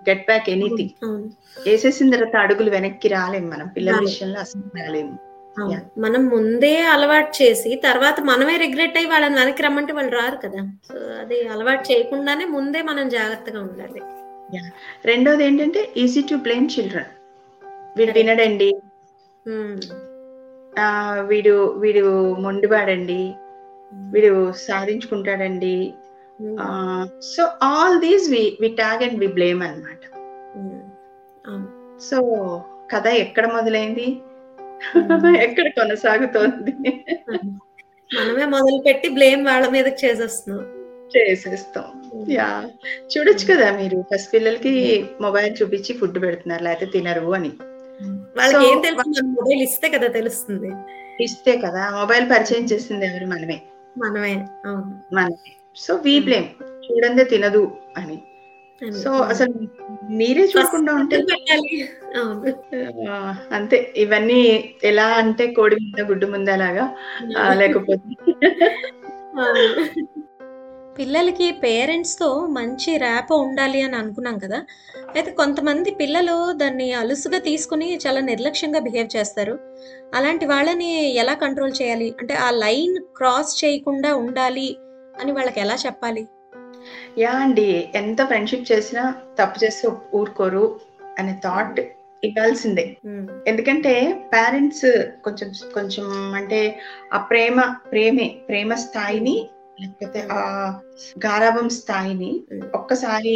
get back anything వేసేసిన తర్వాత అడుగులు వెనక్కి రాలేము మనం. పిల్లల. విషయంలో అసలు రాలేము. మనం ముందే అలవాటు చేసి తర్వాత మనమే రిగ్రెట్ అయ్యి వాళ్ళని వెనక్కి రమ్మంటే వాళ్ళు రారు కదా. సో అది అలవాటు చేయకుండానే ముందే మనం జాగ్రత్తగా ఉండాలి. రెండోది ఏంటంటే ఈజీ టు బ్లేమ్ చిల్డ్రన్ వీడు. వినడండి. ఆ వీడు వీడు మొండివాడండి వీడు సాధించుకుంటాడండి. So all these we we tag and we blame. అవును. సో కథ ఎక్కడ మొదలైంది Hmm. ఎక్కడ కొనసాగుతోంది మనమే మొదలు పెట్టి బ్లేమ్ వాళ్ళ మీదకి చేసేస్తున్నాం చేసేస్తాం యా. చూడొచ్చు కదా మీరు. ఫస్ట్ పిల్లలకి మొబైల్ చూపించి ఫుడ్ పెడుతున్నారు లేకపోతే తినరు అని. వాళ్ళకి ఏం తెలుసు మన మొబైల్ ఇస్తే కదా తెలుస్తుంది. ఇస్తే కదా. మొబైల్ పరిచయం చేసింది ఎవరు? మనమే. మనమే. మనమే. So we blame. చూడందే తినదు అని. సో అసలు మీరే చూడకుండా ఉంటే అంతే. ఇవన్నీ ఎలా అంటే కోడి ముంద గుడ్డు ముందలాగా లేకపోతే. పిల్లలకి పేరెంట్స్తో మంచి ర్యాప్ ఉండాలి అని అనుకున్నాం కదా. అయితే కొంతమంది పిల్లలు దాన్ని అలుసుగా తీసుకుని చాలా నిర్లక్ష్యంగా బిహేవ్ చేస్తారు. అలాంటి వాళ్ళని ఎలా కంట్రోల్ చేయాలి? అంటే ఆ లైన్ క్రాస్ చేయకుండా ఉండాలి అని వాళ్ళకి ఎలా చెప్పాలి? యా అండి. ఎంత ఫ్రెండ్షిప్ చేసినా తప్పు చేస్తే ఊరుకోరు అనే థాట్ ఇవ్వాల్సిందే. ఎందుకంటే పేరెంట్స్ కొంచెం కొంచెం అంటే ఆ ప్రేమ ప్రేమే ప్రేమ స్థాయిని లేకపోతే ఆ గారాభం స్థాయిని ఒక్కసారి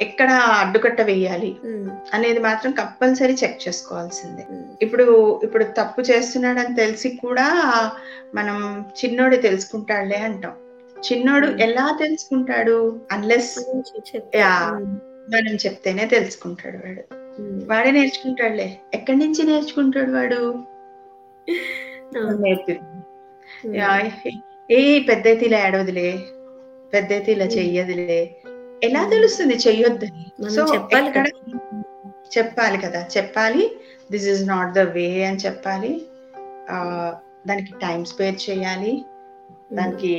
ఎక్కడ అడ్డుకట్ట వేయాలి ఉమ్, అనేది మాత్రం కంపల్సరీ చెక్ చేసుకోవాల్సిందే. ఇప్పుడు ఇప్పుడు తప్పు చేస్తున్నాడని తెలిసి కూడా మనం చిన్నోడు తెలుసుకుంటాడులే అంటాం. చిన్నోడు Hmm. ఎలా తెలుసుకుంటాడు? అన్లెస్ మనం చెప్తేనే తెలుసుకుంటాడు వాడు. వాడే నేర్చుకుంటాడులే. ఎక్కడి నుంచి నేర్చుకుంటాడు వాడు. నేర్పి. ఏ పెద్దయితే ఇలా ఏడవదిలే పెద్దయితే ఇలా. చెయ్యదులే ఎలా. తెలుస్తుంది చెయ్యొద్దని సో ఎక్కడ కదా. చెప్పాలి కదా చెప్పాలి this is not the way అని చెప్పాలి ఆ, దానికి టైం స్పేర్ చేయాలి దానికి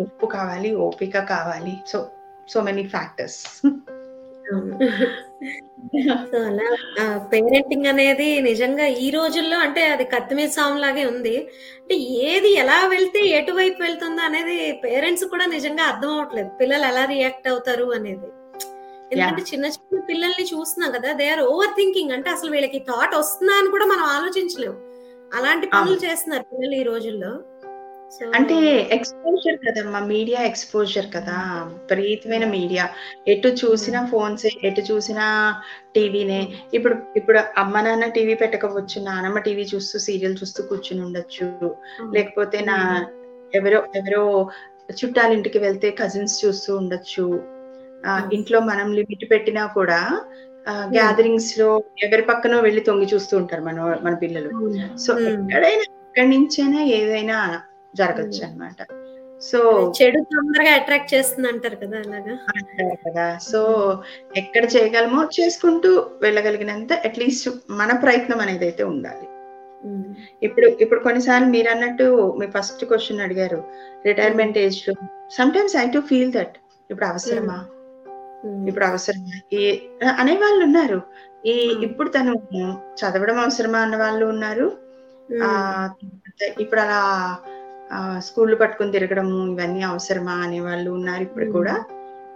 ఉప్పు కావాలి ఓపిక కావాలి so so many factors. So అలా పేరెంటింగ్ అనేది నిజంగా ఈ రోజుల్లో అంటే అది కత్తి మీద సాము లాగే ఉంది. అంటే ఏది ఎలా వెళ్తే ఎటువైపు వెళ్తుందో అనేది పేరెంట్స్ కూడా నిజంగా అర్థం అవట్లేదు పిల్లలు ఎలా రియాక్ట్ అవుతారు అనేది. ఎందుకంటే చిన్న చిన్న పిల్లల్ని చూస్తున్నాం కదా దే ఆర్ ఓవర్ థింకింగ్ అంటే అసలు వీళ్ళకి థాట్ వస్తుందా అని కూడా మనం ఆలోచించలేము అలాంటి పనులు. చేస్తున్నారు పిల్లలు ఈ రోజుల్లో. అంటే ఎక్స్పోజర్ కదమ్మా మీడియా ఎక్స్పోజర్ కదా విపరీతమైన మీడియా ఎటు చూసినా ఫోన్స్ ఎటు చూసినా టీవీనే ఇప్పుడు ఇప్పుడు అమ్మ నాన్న టీవీ పెట్టకపోవచ్చు నానమ్మ టీవీ చూస్తూ సీరియల్ చూస్తూ కూర్చుని ఉండొచ్చు. లేకపోతే నా ఎవరో ఎవరో చుట్టాలింటికి వెళ్తే కజిన్స్ చూస్తూ ఉండొచ్చు. ఆ, Hmm. ఇంట్లో మనం లిమిట్ పెట్టినా కూడా గ్యాదరింగ్స్లో ఎవరి పక్కనో వెళ్ళి తొంగి చూస్తూ ఉంటారు మన మన పిల్లలు. So Hmm. ఎక్కడైనా ఎక్కడి నుంచైనా ఏదైనా జరగచ్చు. అన్నమాట. సో చెడు తొందరగా అట్రాక్ట్ చేస్తుంది అంటారు కదా అలాగా? అంటారు కదా. సో ఎక్కడ చేయగలమో చేసుకుంటూ వెళ్ళగలిగినంత అట్లీస్ట్ మన ప్రయత్నం అనేది అయితే ఉండాలి. ఇప్పుడు ఇప్పుడు కొన్నిసార్లు మీరు అన్నట్టు మీ ఫస్ట్ క్వశ్చన్ అడిగారు రిటైర్మెంట్ ఏజ్లో sometimes I too feel that ఇప్పుడు అవసరమా? ఇప్పుడు అవసరమా? ఈ అనే వాళ్ళు ఉన్నారు. ఈ. ఇప్పుడు తను చదవడం అవసరమా అన్న వాళ్ళు ఉన్నారు. ఇప్పుడు అలా స్కూల్ పట్టుకుని తిరగడము ఇవన్నీ అవసరమా అనే వాళ్ళు ఉన్నారు ఇప్పుడు. కూడా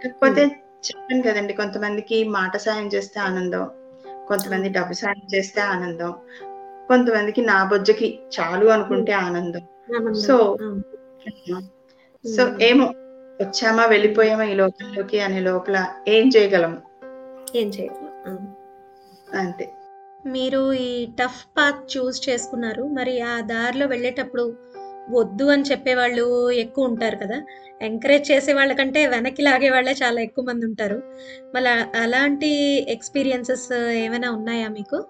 కాకపోతే చెప్పాను కదండి కొంతమందికి మాట సాయం చేస్తే ఆనందం కొంతమంది డబ్బు సాయం చేస్తే ఆనందం కొంతమందికి నా బొజ్జకి చాలు అనుకుంటే ఆనందం. సో. సో. ఏమో వచ్చామా వెళ్ళిపోయామా ఈ లోకంలోకి అనే లోపల ఏం చేయగలం ఏం చేయగలం. అంతే మీరు ఈ టఫ్ పాత్ చూస్ చేసుకున్నారు మరి ఆ దారిలో వెళ్ళేటప్పుడు వద్దు అని చెప్పేవాళ్ళు ఎక్కువ ఉంటారు కదా. ఎంకరేజ్ చేసే వాళ్ళకంటే వెనక్కి లాగే వాళ్ళే చాలా ఎక్కువ మంది ఉంటారు. మళ్ళీ అలాంటి ఎక్స్పీరియన్సెస్ ఏమైనా ఉన్నాయా మీకు?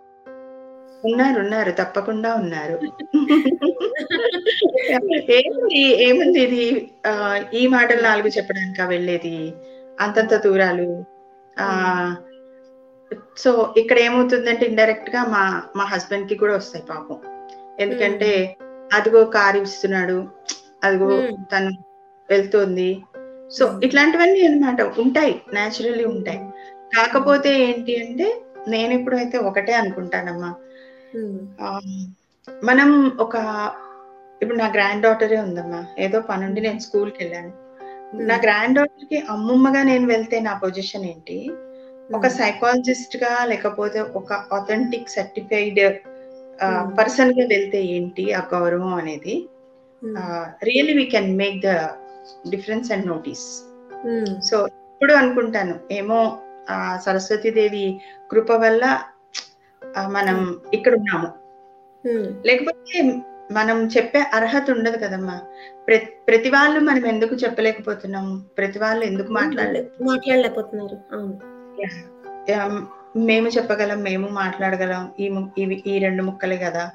ఉన్నారు ఉన్నారు. తప్పకుండా ఉన్నారు. ఏముంది ఏముంది ఇది? ఈ మాటలు నాలుగు చెప్పడానిక వెళ్ళేది? అంతంత దూరాలు. ఆ సో ఇక్కడ ఏమవుతుందంటే ఇండైరెక్ట్గా మా మా హస్బెండ్కి కూడా వస్తాయి పాపం. ఎందుకంటే అదిగో కారు ఇస్తున్నాడు అదిగో Hmm. తను వెళ్తోంది. So Hmm. ఇట్లాంటివన్నీ అన్నమాట ఉంటాయి న్యాచురల్లీ ఉంటాయి. కాకపోతే ఏంటి అంటే నేను ఇప్పుడైతే ఒకటే అనుకుంటానమ్మా. మనం ఒక ఇప్పుడు నా గ్రాండ్ డాటరే ఉందమ్మా. ఏదో పనుండి నేను స్కూల్కి వెళ్ళాను నా గ్రాండ్ డాటర్కి అమ్మమ్మగా నేను వెళ్తే నా పొజిషన్ ఏంటి? ఒక సైకాలజిస్ట్గా లేకపోతే ఒక ఆథెంటిక్ సర్టిఫైడ్ Hmm. పర్సన్గా వెళ్తే ఏంటి ఆ గౌరవం అనేది really we can make the difference and notice so ఇప్పుడు అనుకుంటాను ఏమో ఆ సరస్వతీదేవి కృప వల్ల మనం ఇక్కడ ఉన్నాము. ఉమ్, లేకపోతే మనం చెప్పే అర్హత ఉండదు కదమ్మా. ప్రతి ప్రతి వాళ్ళు మనం ఎందుకు చెప్పలేకపోతున్నాం? ప్రతి వాళ్ళు ఎందుకు మాట్లాడలేదు మాట్లాడలేకపోతున్నారు? అవును. మేము చెప్పగలం మేము మాట్లాడగలం ఈ ఇవి ఈ రెండు ముక్కలే కదా.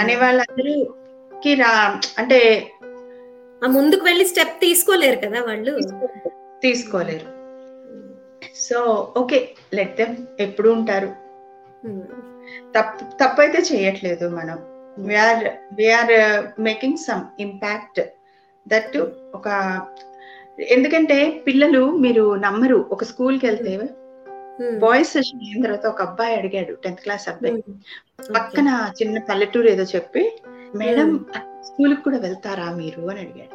అనే వాళ్ళందరూకి రా అంటే ముందుకు వెళ్ళి స్టెప్ తీసుకోలేరు కదా వాళ్ళు? తీసుకోలేరు. సో ఓకే లెట్ దెమ్ ఎప్పుడు ఉంటారు? తప్పు తప్పైతే చేయట్లేదు మనం. We are we are making some impact that ఒక ఎందుకంటే పిల్లలు మీరు నమ్మరు ఒక స్కూల్కి వెళ్తే బాయ్స్ సెషన్ అయిన తర్వాత ఒక అబ్బాయి అడిగాడు టెన్త్ క్లాస్ అబ్బాయి. పక్కన చిన్న పల్లెటూరు ఏదో చెప్పి మేడం స్కూల్ కూడా వెళ్తారా మీరు? అని అడిగాడు.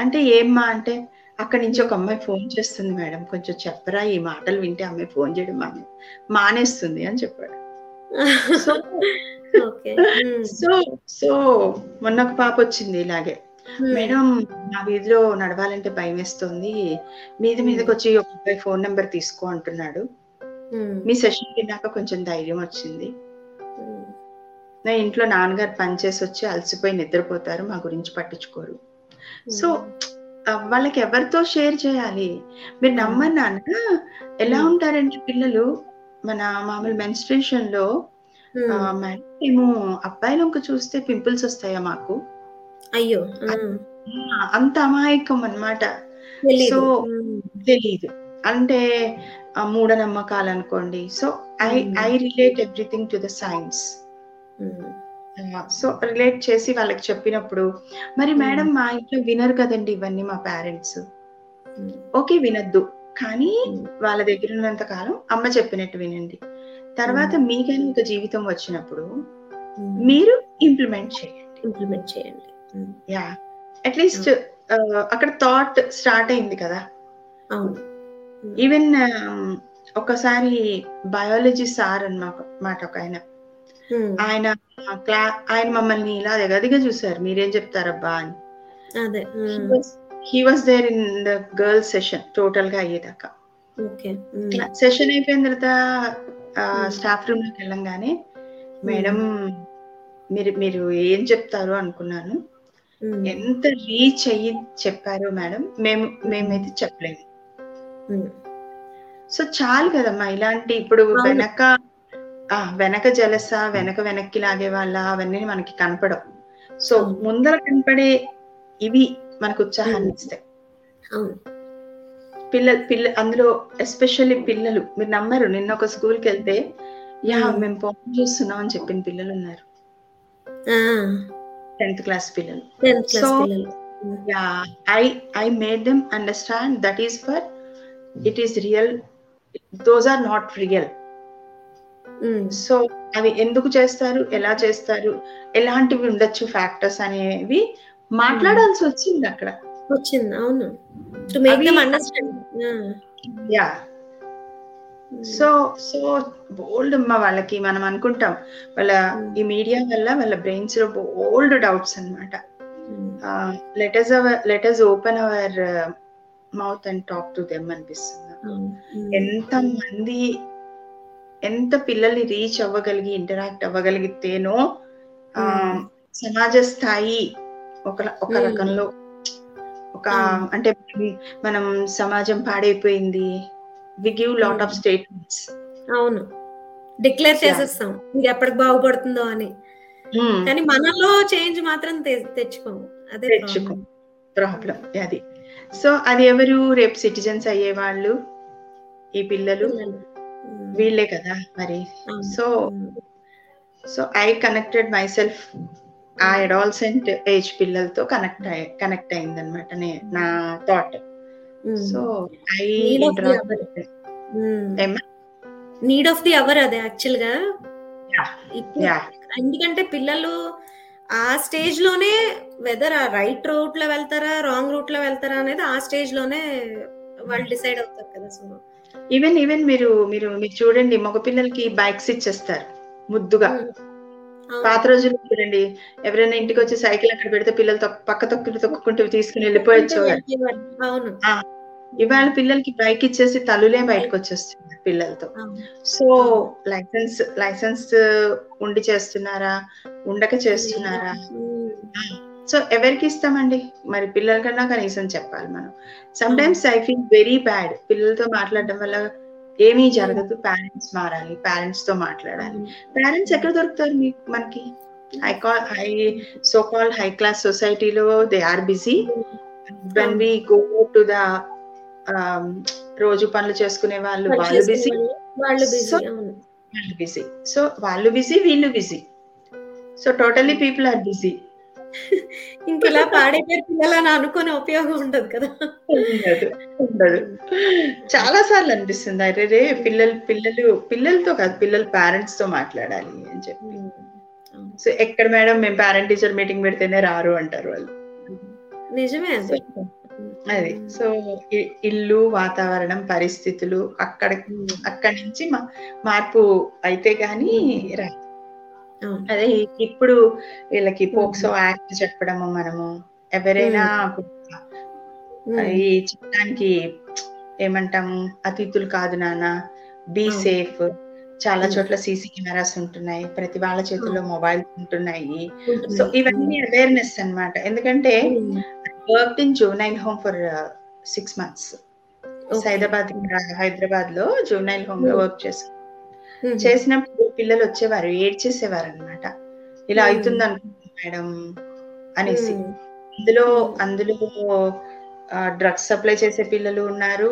అంటే ఏమ్మా అంటే అక్కడి నుంచి ఒక అమ్మాయి ఫోన్ చేస్తుంది మేడం కొంచెం చెప్పరా ఈ మాటలు వింటే అమ్మాయి ఫోన్ చేయడం మానే మానేస్తుంది అని చెప్పాడు. సో సో సో మొన్న ఒక పాప వచ్చింది ఇలాగే. మేడం నా వీధిలో నడవాలంటే భయం వేస్తుంది మీద మీదకి వచ్చి ఒక అబ్బాయి ఫోన్ నెంబర్ తీసుకో అంటున్నాడు. ఉమ్, మీ సెషన్ విన్నాక కొంచెం ధైర్యం వచ్చింది. నా ఇంట్లో నాన్నగారు పనిచేసి వచ్చి అలసిపోయి నిద్రపోతారు మా గురించి పట్టించుకోరు. సో వాళ్ళకి ఎవరితో షేర్ చేయాలి? మీరు నమ్మరు నాన్న. ఎలా Hmm. ఉంటారంటే పిల్లలు? మన మామూలు మెన్స్ట్రేషన్లో మేము అబ్బాయిలు ఇంక చూస్తే పింపుల్స్ వస్తాయా మాకు? అయ్యో అంత అమాయకం అన్నమాట. తెలీదు. సో ఉమ్, తెలియదు అంటే మూఢనమ్మకాలు అనుకోండి so I. I relate everything to the science. So relate చేసి వాళ్ళకి చెప్పినప్పుడు మరి. మేడం మా ఇంట్లో వినరు కదండి ఇవన్నీ మా పేరెంట్స్. ఓకే వినొద్దు. కానీ. వాళ్ళ దగ్గర ఉన్నంత కాలం అమ్మ చెప్పినట్టు వినండి. తర్వాత. మీకైనా ఒక జీవితం వచ్చినప్పుడు మీరు ఇంప్లిమెంట్ చేయండి. ఇంప్లిమెంట్ చేయండి. యా. అట్లీస్ట్ అక్కడ థాట్ స్టార్ట్ అయింది కదా. అవును. ఉమ్, ఈవెన్ ఒకసారి బయాలజీ సార్ అన్నమాట ఒక ఆయన. ఉమ్, ఆయన క్లా ఆయన మమ్మల్ని ఇలా ఎగదిగా చూసారు. మీరేం చెప్తారబ్బా అని. He was there in the girls session టోటల్గా అయ్యేదాకా. సెషన్ అయిపోయిన తర్వాత Hmm. స్టాఫ్ రూమ్లోకి వెళ్ళంగానే మేడం మీరు మీరు ఏం చెప్తారు అనుకున్నాను. ఎంత రీచ్ అయ్యి చెప్పారో మేడం మేము మేమైతే చెప్పలేము. సో చాలు కదమ్మా ఇలాంటి ఇప్పుడు. వెనక ఆ వెనక జలస వెనక వెనక్కి లాగే వాళ్ళ అవన్నీ మనకి కనపడవు. సో. ముందర కనపడే ఇవి మనకు ఉత్సాహాన్ని ఇస్తాయి. పిల్ల పిల్ల అందులో ఎస్పెషల్లీ పిల్లలు మీరు నమ్మరు నిన్న ఒక స్కూల్కి వెళ్తే యా. మేము ఫోన్ చూస్తున్నాం అని చెప్పిన పిల్లలు ఉన్నారు టెన్త్ క్లాస్ పిల్లలు. Yeah I I made them understand that is for it is real those are not real so అవి ఎందుకు చేస్తారు? ఎలా చేస్తారు? ఎలాంటివి ఉండొచ్చు ఫ్యాక్టర్స్ అనేవి మాట్లాడాల్సి వచ్చింది అక్కడ. వచ్చింది అవును. To make understand yeah so so బోల్డ్ అమ్మ వాళ్ళకి మనం అనుకుంటాం వాళ్ళ ఈ మీడియా వల్ల వాళ్ళ బ్రెయిన్స్లో బోల్డ్ డౌట్స్ అనమాట letters letters open our mouth and talk to them అనిపిస్తుంది ఎంత మంది ఎంత పిల్లల్ని రీచ్ అవ్వగలిగి ఇంటరాక్ట్ అవ్వగలిగితేనో Hmm. సమాజ స్థాయి ఒక ఒక Hmm. రకంలో ఒక Hmm. అంటే మనం సమాజం పాడైపోయింది we give lot of Hmm. Statements అవును. డిక్లేర్ చేసేస్తాం. ఇది ఎప్పటికి బాగుపడుతుందో అని. కానీ మనలో చేంజ్ మాత్రం తెచ్చుకోము. అదే తెచ్చుకో ప్రాబ్లం అది. సో అది ఎవరు? రేపు సిటిజన్స్ అయ్యే వాళ్ళు? ఈ పిల్లలు? వీళ్ళే కదా మరి. So so I connected myself ఆ అడాల్సెంట్ ఏజ్ పిల్లలతో కనెక్ట్ అయ్యి కనెక్ట్ అయింది అనమాట నా thought so I Need of the hour. ఏమ్మా? నీడ్ ఆఫ్ ది అవర్ అదే యాక్చువల్గా. ఎందుకంటే పిల్లలు ఆ స్టేజ్లోనే వెదర్ ఆ రైట్ రూట్లో వెళ్తారా రాంగ్ రూట్లో వెళ్తారా అనేది ఆ స్టేజ్లోనే వాళ్ళు డిసైడ్ అవుతారు కదా సో ఈవెన్ ఈవెన్ మీరు మీరు మీరు చూడండి మగ పిల్లలకి బైక్స్ ఇచ్చేస్తారు ముద్దుగా. పాత రోజుల్లో చూడండి ఎవరైనా ఇంటికి వచ్చి సైకిల్ అక్కడ పెడితే పిల్లలు తొక్క- పక్క తొక్కులు తొక్కుకుంటూ తీసుకుని వెళ్ళిపోయొచ్చు అవును. ఇవాళ పిల్లలకి బైక్ ఇచ్చేసి తల్లులే బయటకు వచ్చేస్తున్నారు పిల్లలతో. సో లైసెన్స్ లైసెన్స్ ఉండి చేస్తున్నారా? ఉండక చేస్తున్నారా. సో ఎవరికి ఇస్తామండి? మరి పిల్లల కన్నా కనీసం చెప్పాలి మనం. Sometimes I feel very bad పిల్లలతో మాట్లాడడం వల్ల ఏమీ జరగదు. పేరెంట్స్ మారాలి. పేరెంట్స్తో మాట్లాడాలి. పేరెంట్స్ ఎక్కడ దొరుకుతారు మీకు మనకి? High call high so call high class సొసైటీలో they are busy when we go to the రోజు పనులు చేసుకునే వాళ్ళు వాళ్ళు బిజీ. వాళ్ళు బిజీ వాళ్ళు బిజీ. సో వాళ్ళు బిజీ వీళ్ళు busy. So totally people are busy. ఇంక ఇలా పాడైపోయారు పిల్లలని అనుకునే ఉపయోగం ఉండదు కదా. ఉండదు చాలా సార్లు అనిపిస్తుంది అరే రే పిల్లలు పిల్లలు పిల్లలతో కాదు పిల్లలు పేరెంట్స్తో మాట్లాడాలి అని చెప్పి. సో ఎక్కడ మేడం మేము పేరెంట్ టీచర్ మీటింగ్ పెడితేనే రారు అంటారు వాళ్ళు. నిజమే అది. సో ఇల్లు వాతావరణం పరిస్థితులు అక్కడ అక్కడి నుంచి మార్పు అయితే అవును. అదే ఇప్పుడు వీళ్ళకి పోక్సో యాక్ట్ చెప్పడము మనము ఎవరైనా ఈ చట్టానికి ఏమంటాము అతిథులు కాదు నాన్న. బీ. సేఫ్. చాలా. చోట్ల సీసీ కెమెరాస్ ఉంటున్నాయి. ప్రతి వాళ్ళ చేతుల్లో మొబైల్స్ ఉంటున్నాయి. సో ఇవన్నీ అవేర్నెస్ అన్నమాట. ఎందుకంటే. Work in juvenile home for six months. Hyderabad హైదరాబాద్లో జూనైల్ హోమ్లో Hmm. వర్క్ చేసి ఉమ్. చేసినప్పుడు పిల్లలు వచ్చేవారు ఏడ్చేసేవారు అనమాట ఇలా Hmm. అవుతుంది అనుకుంటున్నాను మేడం అనేసి ఉమ్. అందులో Hmm. అందులో డ్రగ్స్ సప్లై చేసే పిల్లలు ఉన్నారు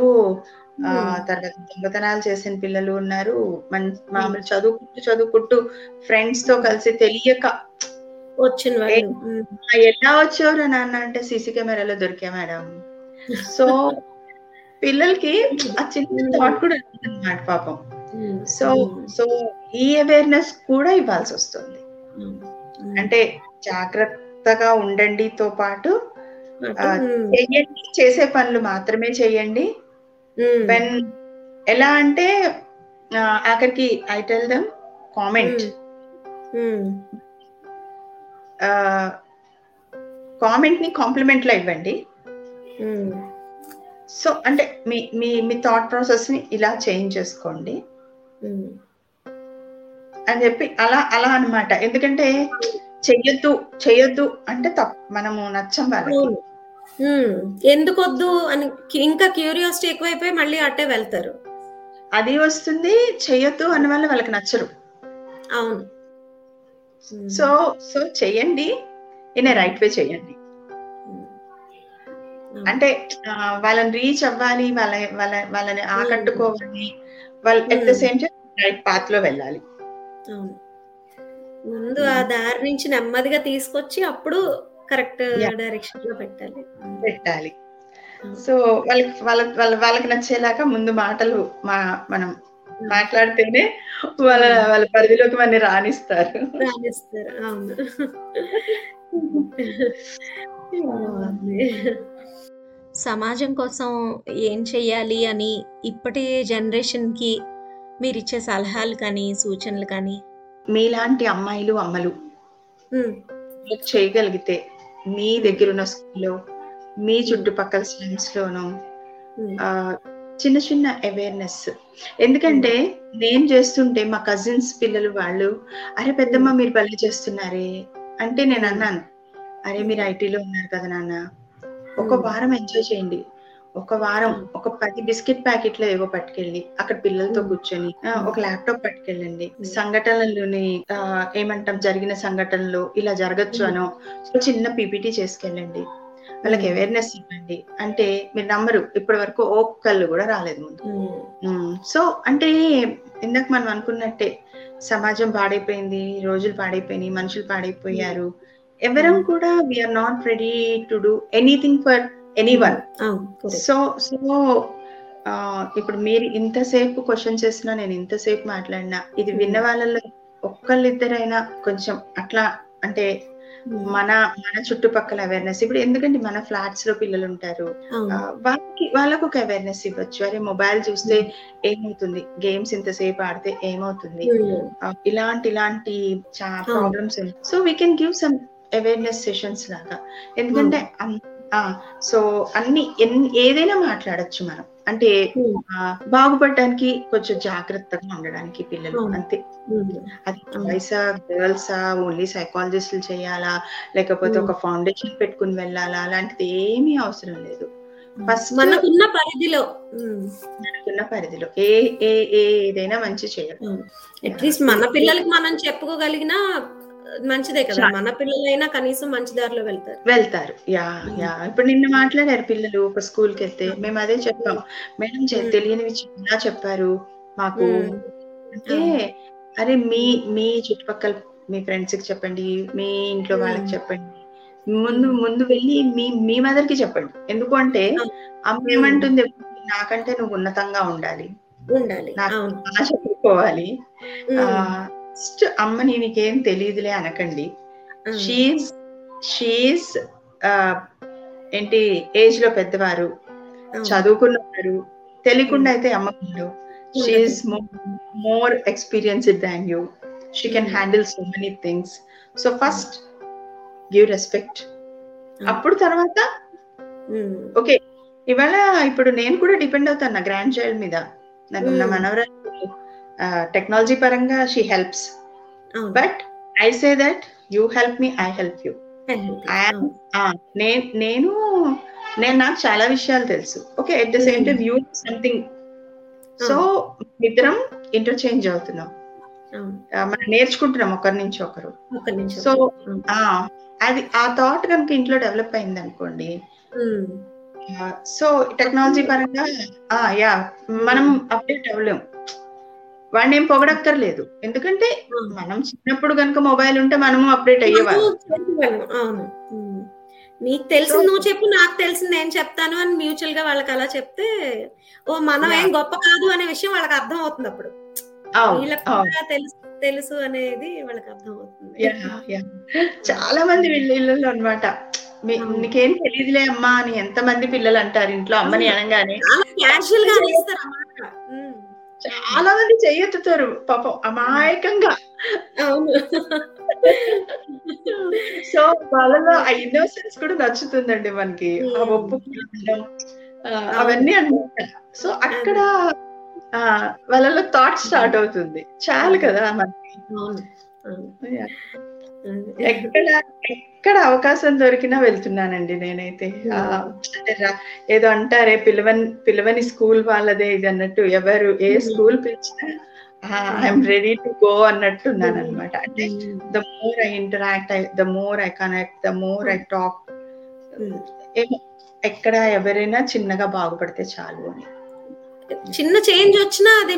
Hmm. తర్వాత దొంగతనాలు చేసిన పిల్లలు ఉన్నారు మామూలు చదువుకుంటూ చదువుకుంటూ ఫ్రెండ్స్తో కలిసి తెలియక వచ్చిన వాళ్ళు ఉమ్. "ఆ, ఎలా వచ్చేవారు నాన్న అంటే సీసీ కెమెరాలో దొరికా మేడం సో పిల్లలకి ఆ చిన్న థాట్ కూడా అన్నమాట పాపం. సో. సో ఈ అవేర్నెస్ కూడా ఇవ్వాల్సి వస్తుంది. అంటే జాగ్రత్తగా ఉండండితో పాటు ఆ, ఉమ్. చెయ్యండి చేసే పనులు మాత్రమే చేయండి ఉమ్. వెన్ ఎలా అంటే ఆఖరికి ఐ టెల్ దమ్ కామెంట్ కామెంట్ని కాంప్లిమెంట్లో ఇవ్వండి ఉమ్. సో అంటే మీ మీ మీ థాట్ ప్రాసెస్ని ఇలా చేంజ్ చేసుకోండి ఉమ్. అని చెప్పి అలా అలా అన్నమాట ఎందుకంటే చెయ్యొద్దు చెయ్యొద్దు అంటే తప్పు మనము నచ్చం వాళ్ళకి. ఉమ్. ఎందుకొద్దు అని ఇంకా క్యూరియాసిటీ ఎక్కువైపోయి మళ్ళీ అట్టే వెళ్తారు అది వస్తుంది చెయ్యొద్దు అన్న వల్ల వాళ్ళకి నచ్చరు అవును. సో సో చెయ్యండి ఇన్ రైట్ వే చెయ్యండి ఉమ్. అంటే వాళ్ళని రీచ్ అవ్వాలి వాళ్ళ వాళ్ళ వాళ్ళని ఆకట్టుకోవాలి. వాళ్ళు at the Hmm. Same time right పాత్లో వెళ్ళాలి. ముందు ఆ దారి నుంచి నెమ్మదిగా తీసుకొచ్చి అప్పుడు కరెక్ట్. డైరెక్షన్లో పెట్టాలి. పెట్టాలి. Hmm. సో వాళ్ళకి వాళ్ళ వాళ్ళ వాళ్ళకి నచ్చేలాగా ముందు మాటలు మా మనం మాట్లాడితేనే వాళ్ళ వాళ్ళ పరిధిలోకి మనని రాణిస్తారు రాణిస్తారు అవును. సమాజం కోసం ఏం చెయ్యాలి అని ఇప్పటి జనరేషన్కి మీరు ఇచ్చే సలహాలు కానీ సూచనలు కానీ? మీలాంటి అమ్మాయిలు అమ్మలు మీరు చేయగలిగితే మీ దగ్గర ఉన్న స్కూల్లో మీ చుట్టుపక్కల స్లమ్స్ లోను చిన్న చిన్న అవేర్నెస్ ఎందుకంటే నేను చేస్తుంటే మా కజిన్స్ పిల్లలు వాళ్ళు అరే పెద్దమ్మ మీరు బలి చేస్తున్నారే? అంటే నేను అన్నాను అరే మీరు ఐటీలో ఉన్నారు కదా నాన్న ఒక Hmm. వారం ఎంజాయ్ చేయండి. ఒక వారం ఒక పది బిస్కెట్ ప్యాకెట్లు ఏవో పట్టుకెళ్ళి అక్కడ పిల్లలతో Hmm. కూర్చొని ఒక ల్యాప్టాప్ పట్టుకెళ్ళండి. Hmm. సంఘటనలోని ఏమంటాం జరిగిన సంఘటనలు ఇలా జరగచ్చు Hmm. అనో చిన్న పీపీటీ చేసుకెళ్ళండి. వాళ్ళకి. అవేర్నెస్ ఇవ్వండి. అంటే మీరు నమ్మరు ఇప్పటి వరకు ఒక్కళ్ళు కూడా రాలేదు ముందు. సో అంటే ఇందాక మనం అనుకున్నట్టే సమాజం పాడైపోయింది రోజులు పాడైపోయినాయి మనుషులు పాడైపోయారు. ఎవరం. కూడా we are not ready to do anything for anyone. So so ఇప్పుడు మీరు ఇంతసేపు క్వశ్చన్ చేసినా నేను ఇంతసేపు మాట్లాడినా ఇది విన్న వాళ్ళలో ఒక్కళ్ళిద్దరైనా కొంచెం అట్లా అంటే మన మన చుట్టుపక్కల అవేర్నెస్ ఇప్పుడు ఎందుకంటే మన ఫ్లాట్స్లో పిల్లలు ఉంటారు వాళ్ళకి వాళ్ళకు ఒక అవేర్నెస్ ఇవ్వచ్చు. అరే మొబైల్ చూస్తే ఏమవుతుంది? గేమ్స్ ఇంతసేపు ఆడితే ఏమవుతుంది? ఇలాంటి ఇలాంటి. Problems so we can give some awareness sessions లాగా. ఎందుకంటే సో అన్ని ఏదైనా మాట్లాడొచ్చు మనం. అంటే బాగుపడడానికి కొంచెం జాగ్రత్తగా ఉండడానికి పిల్లలు. అంతే. అది అవును. బాయ్సా గర్ల్సా ఓన్లీ సైకాలజిస్టులు చేయాలా? లేకపోతే. ఒక ఫౌండేషన్ పెట్టుకుని వెళ్ళాలా? అలాంటిది ఏమీ అవసరం లేదు. మనకున్న పరిధిలో మనకున్న పరిధిలో. ఏ ఏ ఏ ఏదైనా మంచి చేయాలి అట్లీస్ట్ మన పిల్లలకి మనం చెప్పుకోగలిగినా మంచిదే కదా. మన పిల్లలైనా కనీసం మంచి దారిలో వెళ్తారు. వెళ్తారు. Yeah yeah. ఇప్పుడు నిన్న మాట్లాడారు పిల్లలు ఒక స్కూల్కి వెళ్తే. మేము అదే చెప్పాం. మేడం. తెలియనివి చాలా చెప్పారు. మాకు. అంటే అరే మీ మీ చుట్టుపక్కల మీ ఫ్రెండ్స్కి చెప్పండి. మీ ఇంట్లో. వాళ్ళకి చెప్పండి. ముందు ముందు వెళ్ళి మీ మీ మదర్కి చెప్పండి. ఎందుకు అంటే. అమ్మ ఏమంటుంది? నాకంటే నువ్వు ఉన్నతంగా ఉండాలి. ఉండాలి. నాకు చెప్పుకోవాలి. ఉమ్, ఫస్ట్ అమ్మని నీకేం తెలియదులే అనకండి. షీఈస్ షీఈస్ ఏంటి ఏజ్లో పెద్దవారు. చదువుకున్నవారు తెలియకుండా అయితే అమ్మకుండు she is more experienced than you she can. Handle so many things so first give respect అప్పుడు తర్వాత ఓకే ఇవాళ ఇప్పుడు నేను కూడా డిపెండ్ అవుతాను నా గ్రాండ్ చైల్డ్ మీద నాకు నా. మనవరాలు టెక్నాలజీ పరంగా she helps. But I say that you help me I help you. నేను నేను నాకు చాలా విషయాలు తెలుసు. Okay at the same Hmm. Time you something so ఇద్దరం ఇంటర్చేంజ్ అవుతున్నాం. ఆ, మనం నేర్చుకుంటున్నాం ఒకరి నుంచి ఒకరు. సో అది ఆ థాట్ కనుక ఇంట్లో డెవలప్ అయింది అనుకోండి. సో టెక్నాలజీ పరంగా ఆ యా మనం అప్డేట్ అవ్వలేం. వాడిని ఏం పొగడక్కర్లేదు. ఎందుకంటే. మనం చిన్నప్పుడు కనుక మొబైల్ ఉంటే మనము అప్డేట్ అయ్యేవాళ్ళం. నీకు తెలిసింది So- నువ్వు చెప్పు నాకు తెలిసింది నేను చెప్తాను అని మ్యూచువల్గా వాళ్ళకి అలా చెప్తే ఓ మనం ఏం. గొప్ప కాదు అనే విషయం వాళ్ళకి అర్థం అవుతుంది అప్పుడు వీళ్ళకి తెలుసు తెలుసు అనేది వాళ్ళకి అర్థం అవుతుంది చాలా మంది వీళ్ళ ఇళ్ళలో అనమాట. నీకేం తెలియదులే అమ్మా అని ఎంత మంది పిల్లలు అంటారు ఇంట్లో అమ్మని అనగానే. క్యాజువల్గా. చాలా మంది చెయ్యెత్తుతారు పాపం అమాయకంగా. అవును. సో వాళ్ళలో ఆ ఇన్నోసెన్స్ కూడా నచ్చుతుందండి మనకి. ఆ ఆ, అవన్నీ అనమాట సో అక్కడ ఆ వాళ్ళలో థాట్ స్టార్ట్ అవుతుంది. చాలు కదా మనకి. ఎక్కడ ఎక్కడ అవకాశం దొరికినా వెళ్తున్నానండి నేనైతే. ఏదో అంటారే పిలవని పిలవని స్కూల్ వాళ్ళదే ఇది అన్నట్టు ఎవరు ఏ. స్కూల్ పిలిచినా ఐఎమ్ రెడీ టు గో అన్నట్టు ఉన్నాను అనమాట అంటే interact, I, the more I connect, the more I talk. Hmm. ఏమో ఎక్కడ ఎవరైనా చిన్నగా బాగుపడితే చాలు అని. చిన్న చేంజ్ వచ్చినా అది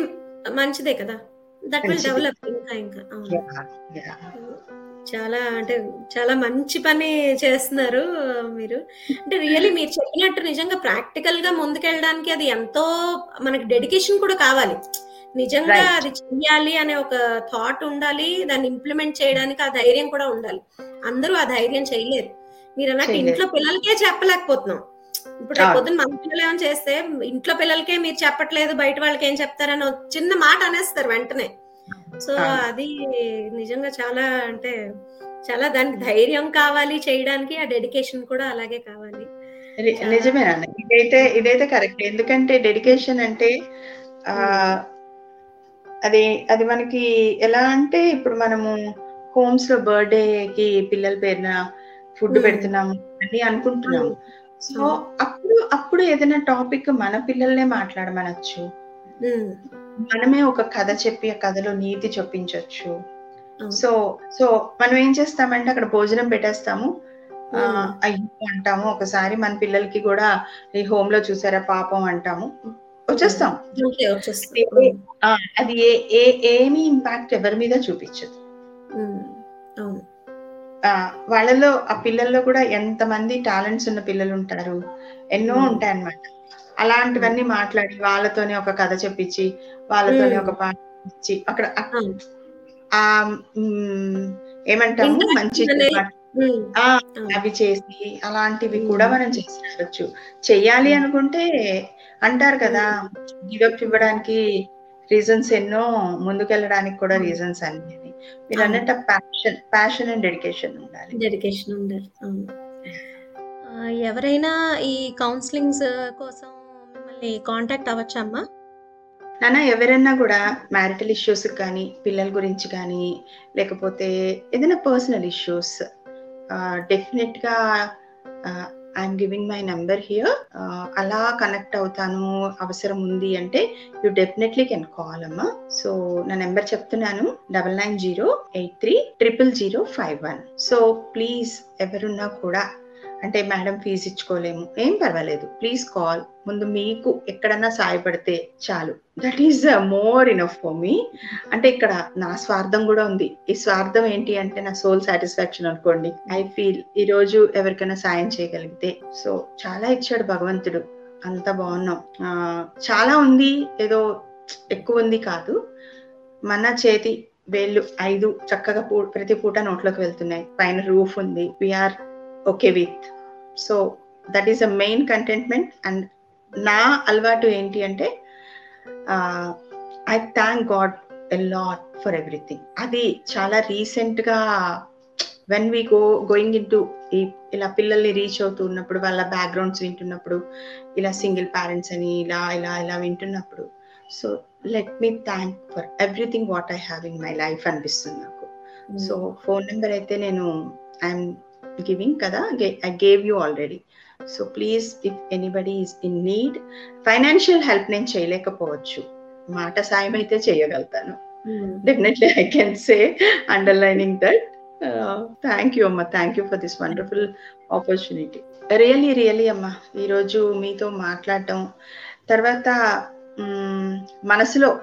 మంచిదే కదా. That will. డెవలప్ ఇంకా ఇంకా. చాలా అంటే చాలా మంచి పని చేస్తున్నారు మీరు అంటే రియల్లీ మీరు చెప్పినట్టు నిజంగా ప్రాక్టికల్గా ముందుకెళ్ళడానికి అది ఎంతో మనకి డెడికేషన్ కూడా కావాలి నిజంగా. అది చెయ్యాలి అనే ఒక థాట్ ఉండాలి దాన్ని ఇంప్లిమెంట్ చేయడానికి ఆ ధైర్యం కూడా ఉండాలి అందరూ ఆ ధైర్యం చేయలేరు మీరు అన్నట్టు. ఇంట్లో పిల్లలకే చెప్పలేకపోతున్నాం ఇప్పుడు. పొద్దున్న మన పిల్లలు ఏమైనా చేస్తే ఇంట్లో పిల్లలకే మీరు చెప్పట్లేదు బయట వాళ్ళకి ఏం చెప్తారని చిన్న మాట అనేస్తారు వెంటనే సో. అది నిజంగా చాలా అంటే చాలా దానికి ధైర్యం కావాలి చేయడానికి ఆ డెడికేషన్ కూడా అలాగే కావాలి. ని- నిజమేనండి. ఇదైతే ఇదైతే కరెక్ట్. ఎందుకంటే డెడికేషన్ అంటే ఆ అది అది మనకి ఎలా అంటే ఇప్పుడు మనము హోమ్స్లో బర్త్డే కి పిల్లల పేరున ఫుడ్. పెడుతున్నాము అని అనుకుంటున్నాము. సో. అప్పుడు అప్పుడు ఏదైనా టాపిక్ మన పిల్లల్నే మాట్లాడమనొచ్చు. మనమే ఒక కథ చెప్పి ఆ కథలో నీతి చొప్పించవచ్చు. సో సో మనం ఏం చేస్తామంటే అక్కడ భోజనం పెట్టేస్తాము. అయ్యో అంటాము. ఒకసారి మన పిల్లలకి కూడా ఈ హోమ్లో చూసారా పాపం అంటాము. వచ్చేస్తాం. అది ఏ ఏమి ఇంపాక్ట్ ఎవరి మీద చూపించదు. వాళ్ళలో ఆ పిల్లల్లో కూడా ఎంతమంది టాలెంట్స్ ఉన్న పిల్లలు ఉంటారు. ఎన్నో. ఉంటాయి అన్నమాట అలాంటివన్నీ మాట్లాడి వాళ్ళతోనే ఒక కథ చెప్పించి వాళ్ళతోనే. ఒక పాట ఇచ్చి అక్కడ. ఆ ఏమంటాము మంచి. అవి చేసి అలాంటివి. కూడా మనం చేసి రావచ్చు చెయ్యాలి అనుకుంటే అంటారు కదా గివప్ ఇవ్వడానికి రీజన్స్ ఎన్నో ముందుకెళ్ళడానికి కూడా. రీజన్స్ అన్ని మీరు. అన్నట్టు ప్యాషన్ ప్యాషన్ అండ్ డెడికేషన్ ఉండాలి డెడికేషన్ ఉండాలి ఎవరైనా ఈ కౌన్సిలింగ్స్ కోసం మిమ్మల్ని కాంటాక్ట్ అవ్వచ్చమ్మా నాన్న ఎవరైనా కూడా మ్యారిటల్ ఇష్యూస్ కానీ పిల్లల గురించి కానీ లేకపోతే ఏదైనా పర్సనల్ ఇష్యూస్ డెఫినెట్గా I'm giving my number here అలా కనెక్ట్ అవుతాను అవసరం ఉంది అంటే యూ డెఫినెట్లీ కెన్ కాల్ అమ్మా. సో నా నెంబర్ చెప్తున్నాను double nine zero eight three triple zero five one so please ఎవరున్నా కూడా అంటే మేడం ఫీజు ఇచ్చుకోలేము. ఏం పర్వాలేదు. Please call. ముందు మీకు ఎక్కడన్నా సాయపడితే చాలు. That is more enough for me అంటే ఇక్కడ నా స్వార్థం కూడా ఉంది. ఈ స్వార్థం ఏంటి అంటే నా సోల్ సాటిస్ఫాక్షన్ అనుకోండి. ఐ ఫీల్ ఈ రోజు ఎవరికైనా సాయం చేయగలిగితే. సో చాలా ఇచ్చాడు భగవంతుడు. అంత బాగున్నాం. చాలా ఉంది. ఏదో ఎక్కువ ఉంది కాదు. మన చేతి వేళ్ళు ఐదు చక్కగా ప్రతి పూట నోట్లోకి వెళ్తున్నాయి. పైన రూఫ్ ఉంది. We're okay with so that is a main contentment and నా అలవాటు ఏంటి అంటే I thank God a lot for everything అది చాలా రీసెంట్గా when we go going in to ఇలా పిల్లల్ని రీచ్ అవుతూ ఉన్నప్పుడు వాళ్ళ బ్యాక్గ్రౌండ్స్ వింటున్నప్పుడు ఇలా సింగిల్ పేరెంట్స్ అని ఇలా ఇలా ఇలా వింటున్నప్పుడు. So let me thank for everything what I have in my life అనిపిస్తుంది నాకు. సో ఫోన్ నెంబర్ అయితే నేను ఐఎమ్ గివింగ్ కదా I gave you already so please if anybody is in need financial help నేను చేయలేకపోవచ్చు. మాట సాయం అయితే చేయగలుగుతాను. Definitely I can say underlining that thank you అమ్మ. Thank you for this wonderful opportunity really really అమ్మ ఈరోజు మీతో మాట్లాడటం తర్వాత మనసులో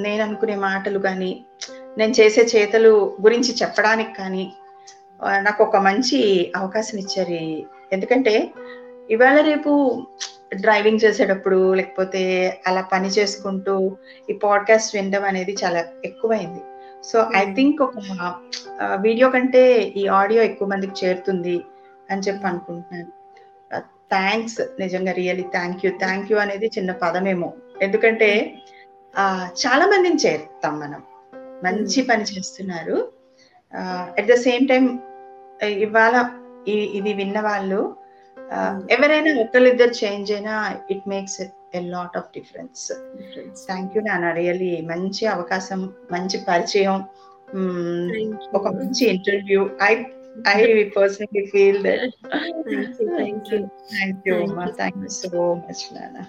నేను అనుకునే మాటలు కానీ నేను చేసే చేతలు గురించి చెప్పడానికి కానీ నాకు ఒక మంచి అవకాశం ఇచ్చారు. ఎందుకంటే ఇవాళ రేపు డ్రైవింగ్ చేసేటప్పుడు లేకపోతే అలా పని చేసుకుంటూ ఈ పాడ్కాస్ట్ వినడం అనేది చాలా ఎక్కువైంది. So I Hmm. థింక్ ఒక వీడియో కంటే ఈ ఆడియో ఎక్కువ మందికి చేరుతుంది అని చెప్పి అనుకుంటున్నాను. థ్యాంక్స్ నిజంగా really thank you. Thank you అనేది చిన్న పదమేమో. ఎందుకంటే చాలా మందిని చేరుతాం మనం. మంచి పని చేస్తున్నారు. అట్ ద సేమ్ టైం ఇవాళ ఇది విన్న వాళ్ళు ఎవరైనా ఒకరిద్దరు చేంజ్ అయినా it makes a lot of difference thank you నాన్న రియల్లీ మంచి అవకాశం మంచి పరిచయం ఒక మంచి interview I I personally feel that thank you thank you. Thank you so much నాన్న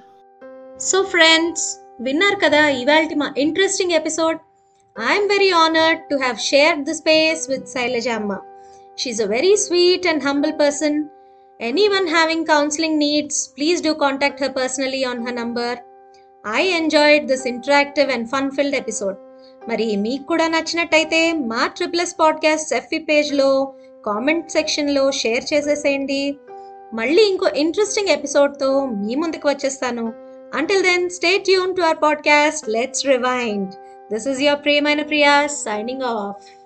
సో ఫ్రెండ్స్ విన్నారు కదా ఇవాళ మా interesting episode I'm very honoured to have shared the space with Shailaja అమ్మ she's a very sweet and humble person Anyone having counseling needs, please do contact her personally on her number. I enjoyed this interactive and fun filled episode. మరి మీకు కూడా నచ్చినట్టయితే మా ట్రిప్లస్ podcast ఎఫ్ఈ పేజ్లో comment సెక్షన్లో షేర్ చేసేసేయండి. మళ్ళీ ఇంకో ఇంట్రెస్టింగ్ ఎపిసోడ్తో మీ ముందుకు వచ్చేస్తాను. Until then stay tune to our podcast let's rewind this is your ప్రియమైన ప్రియా సైనింగ్ ఆఫ్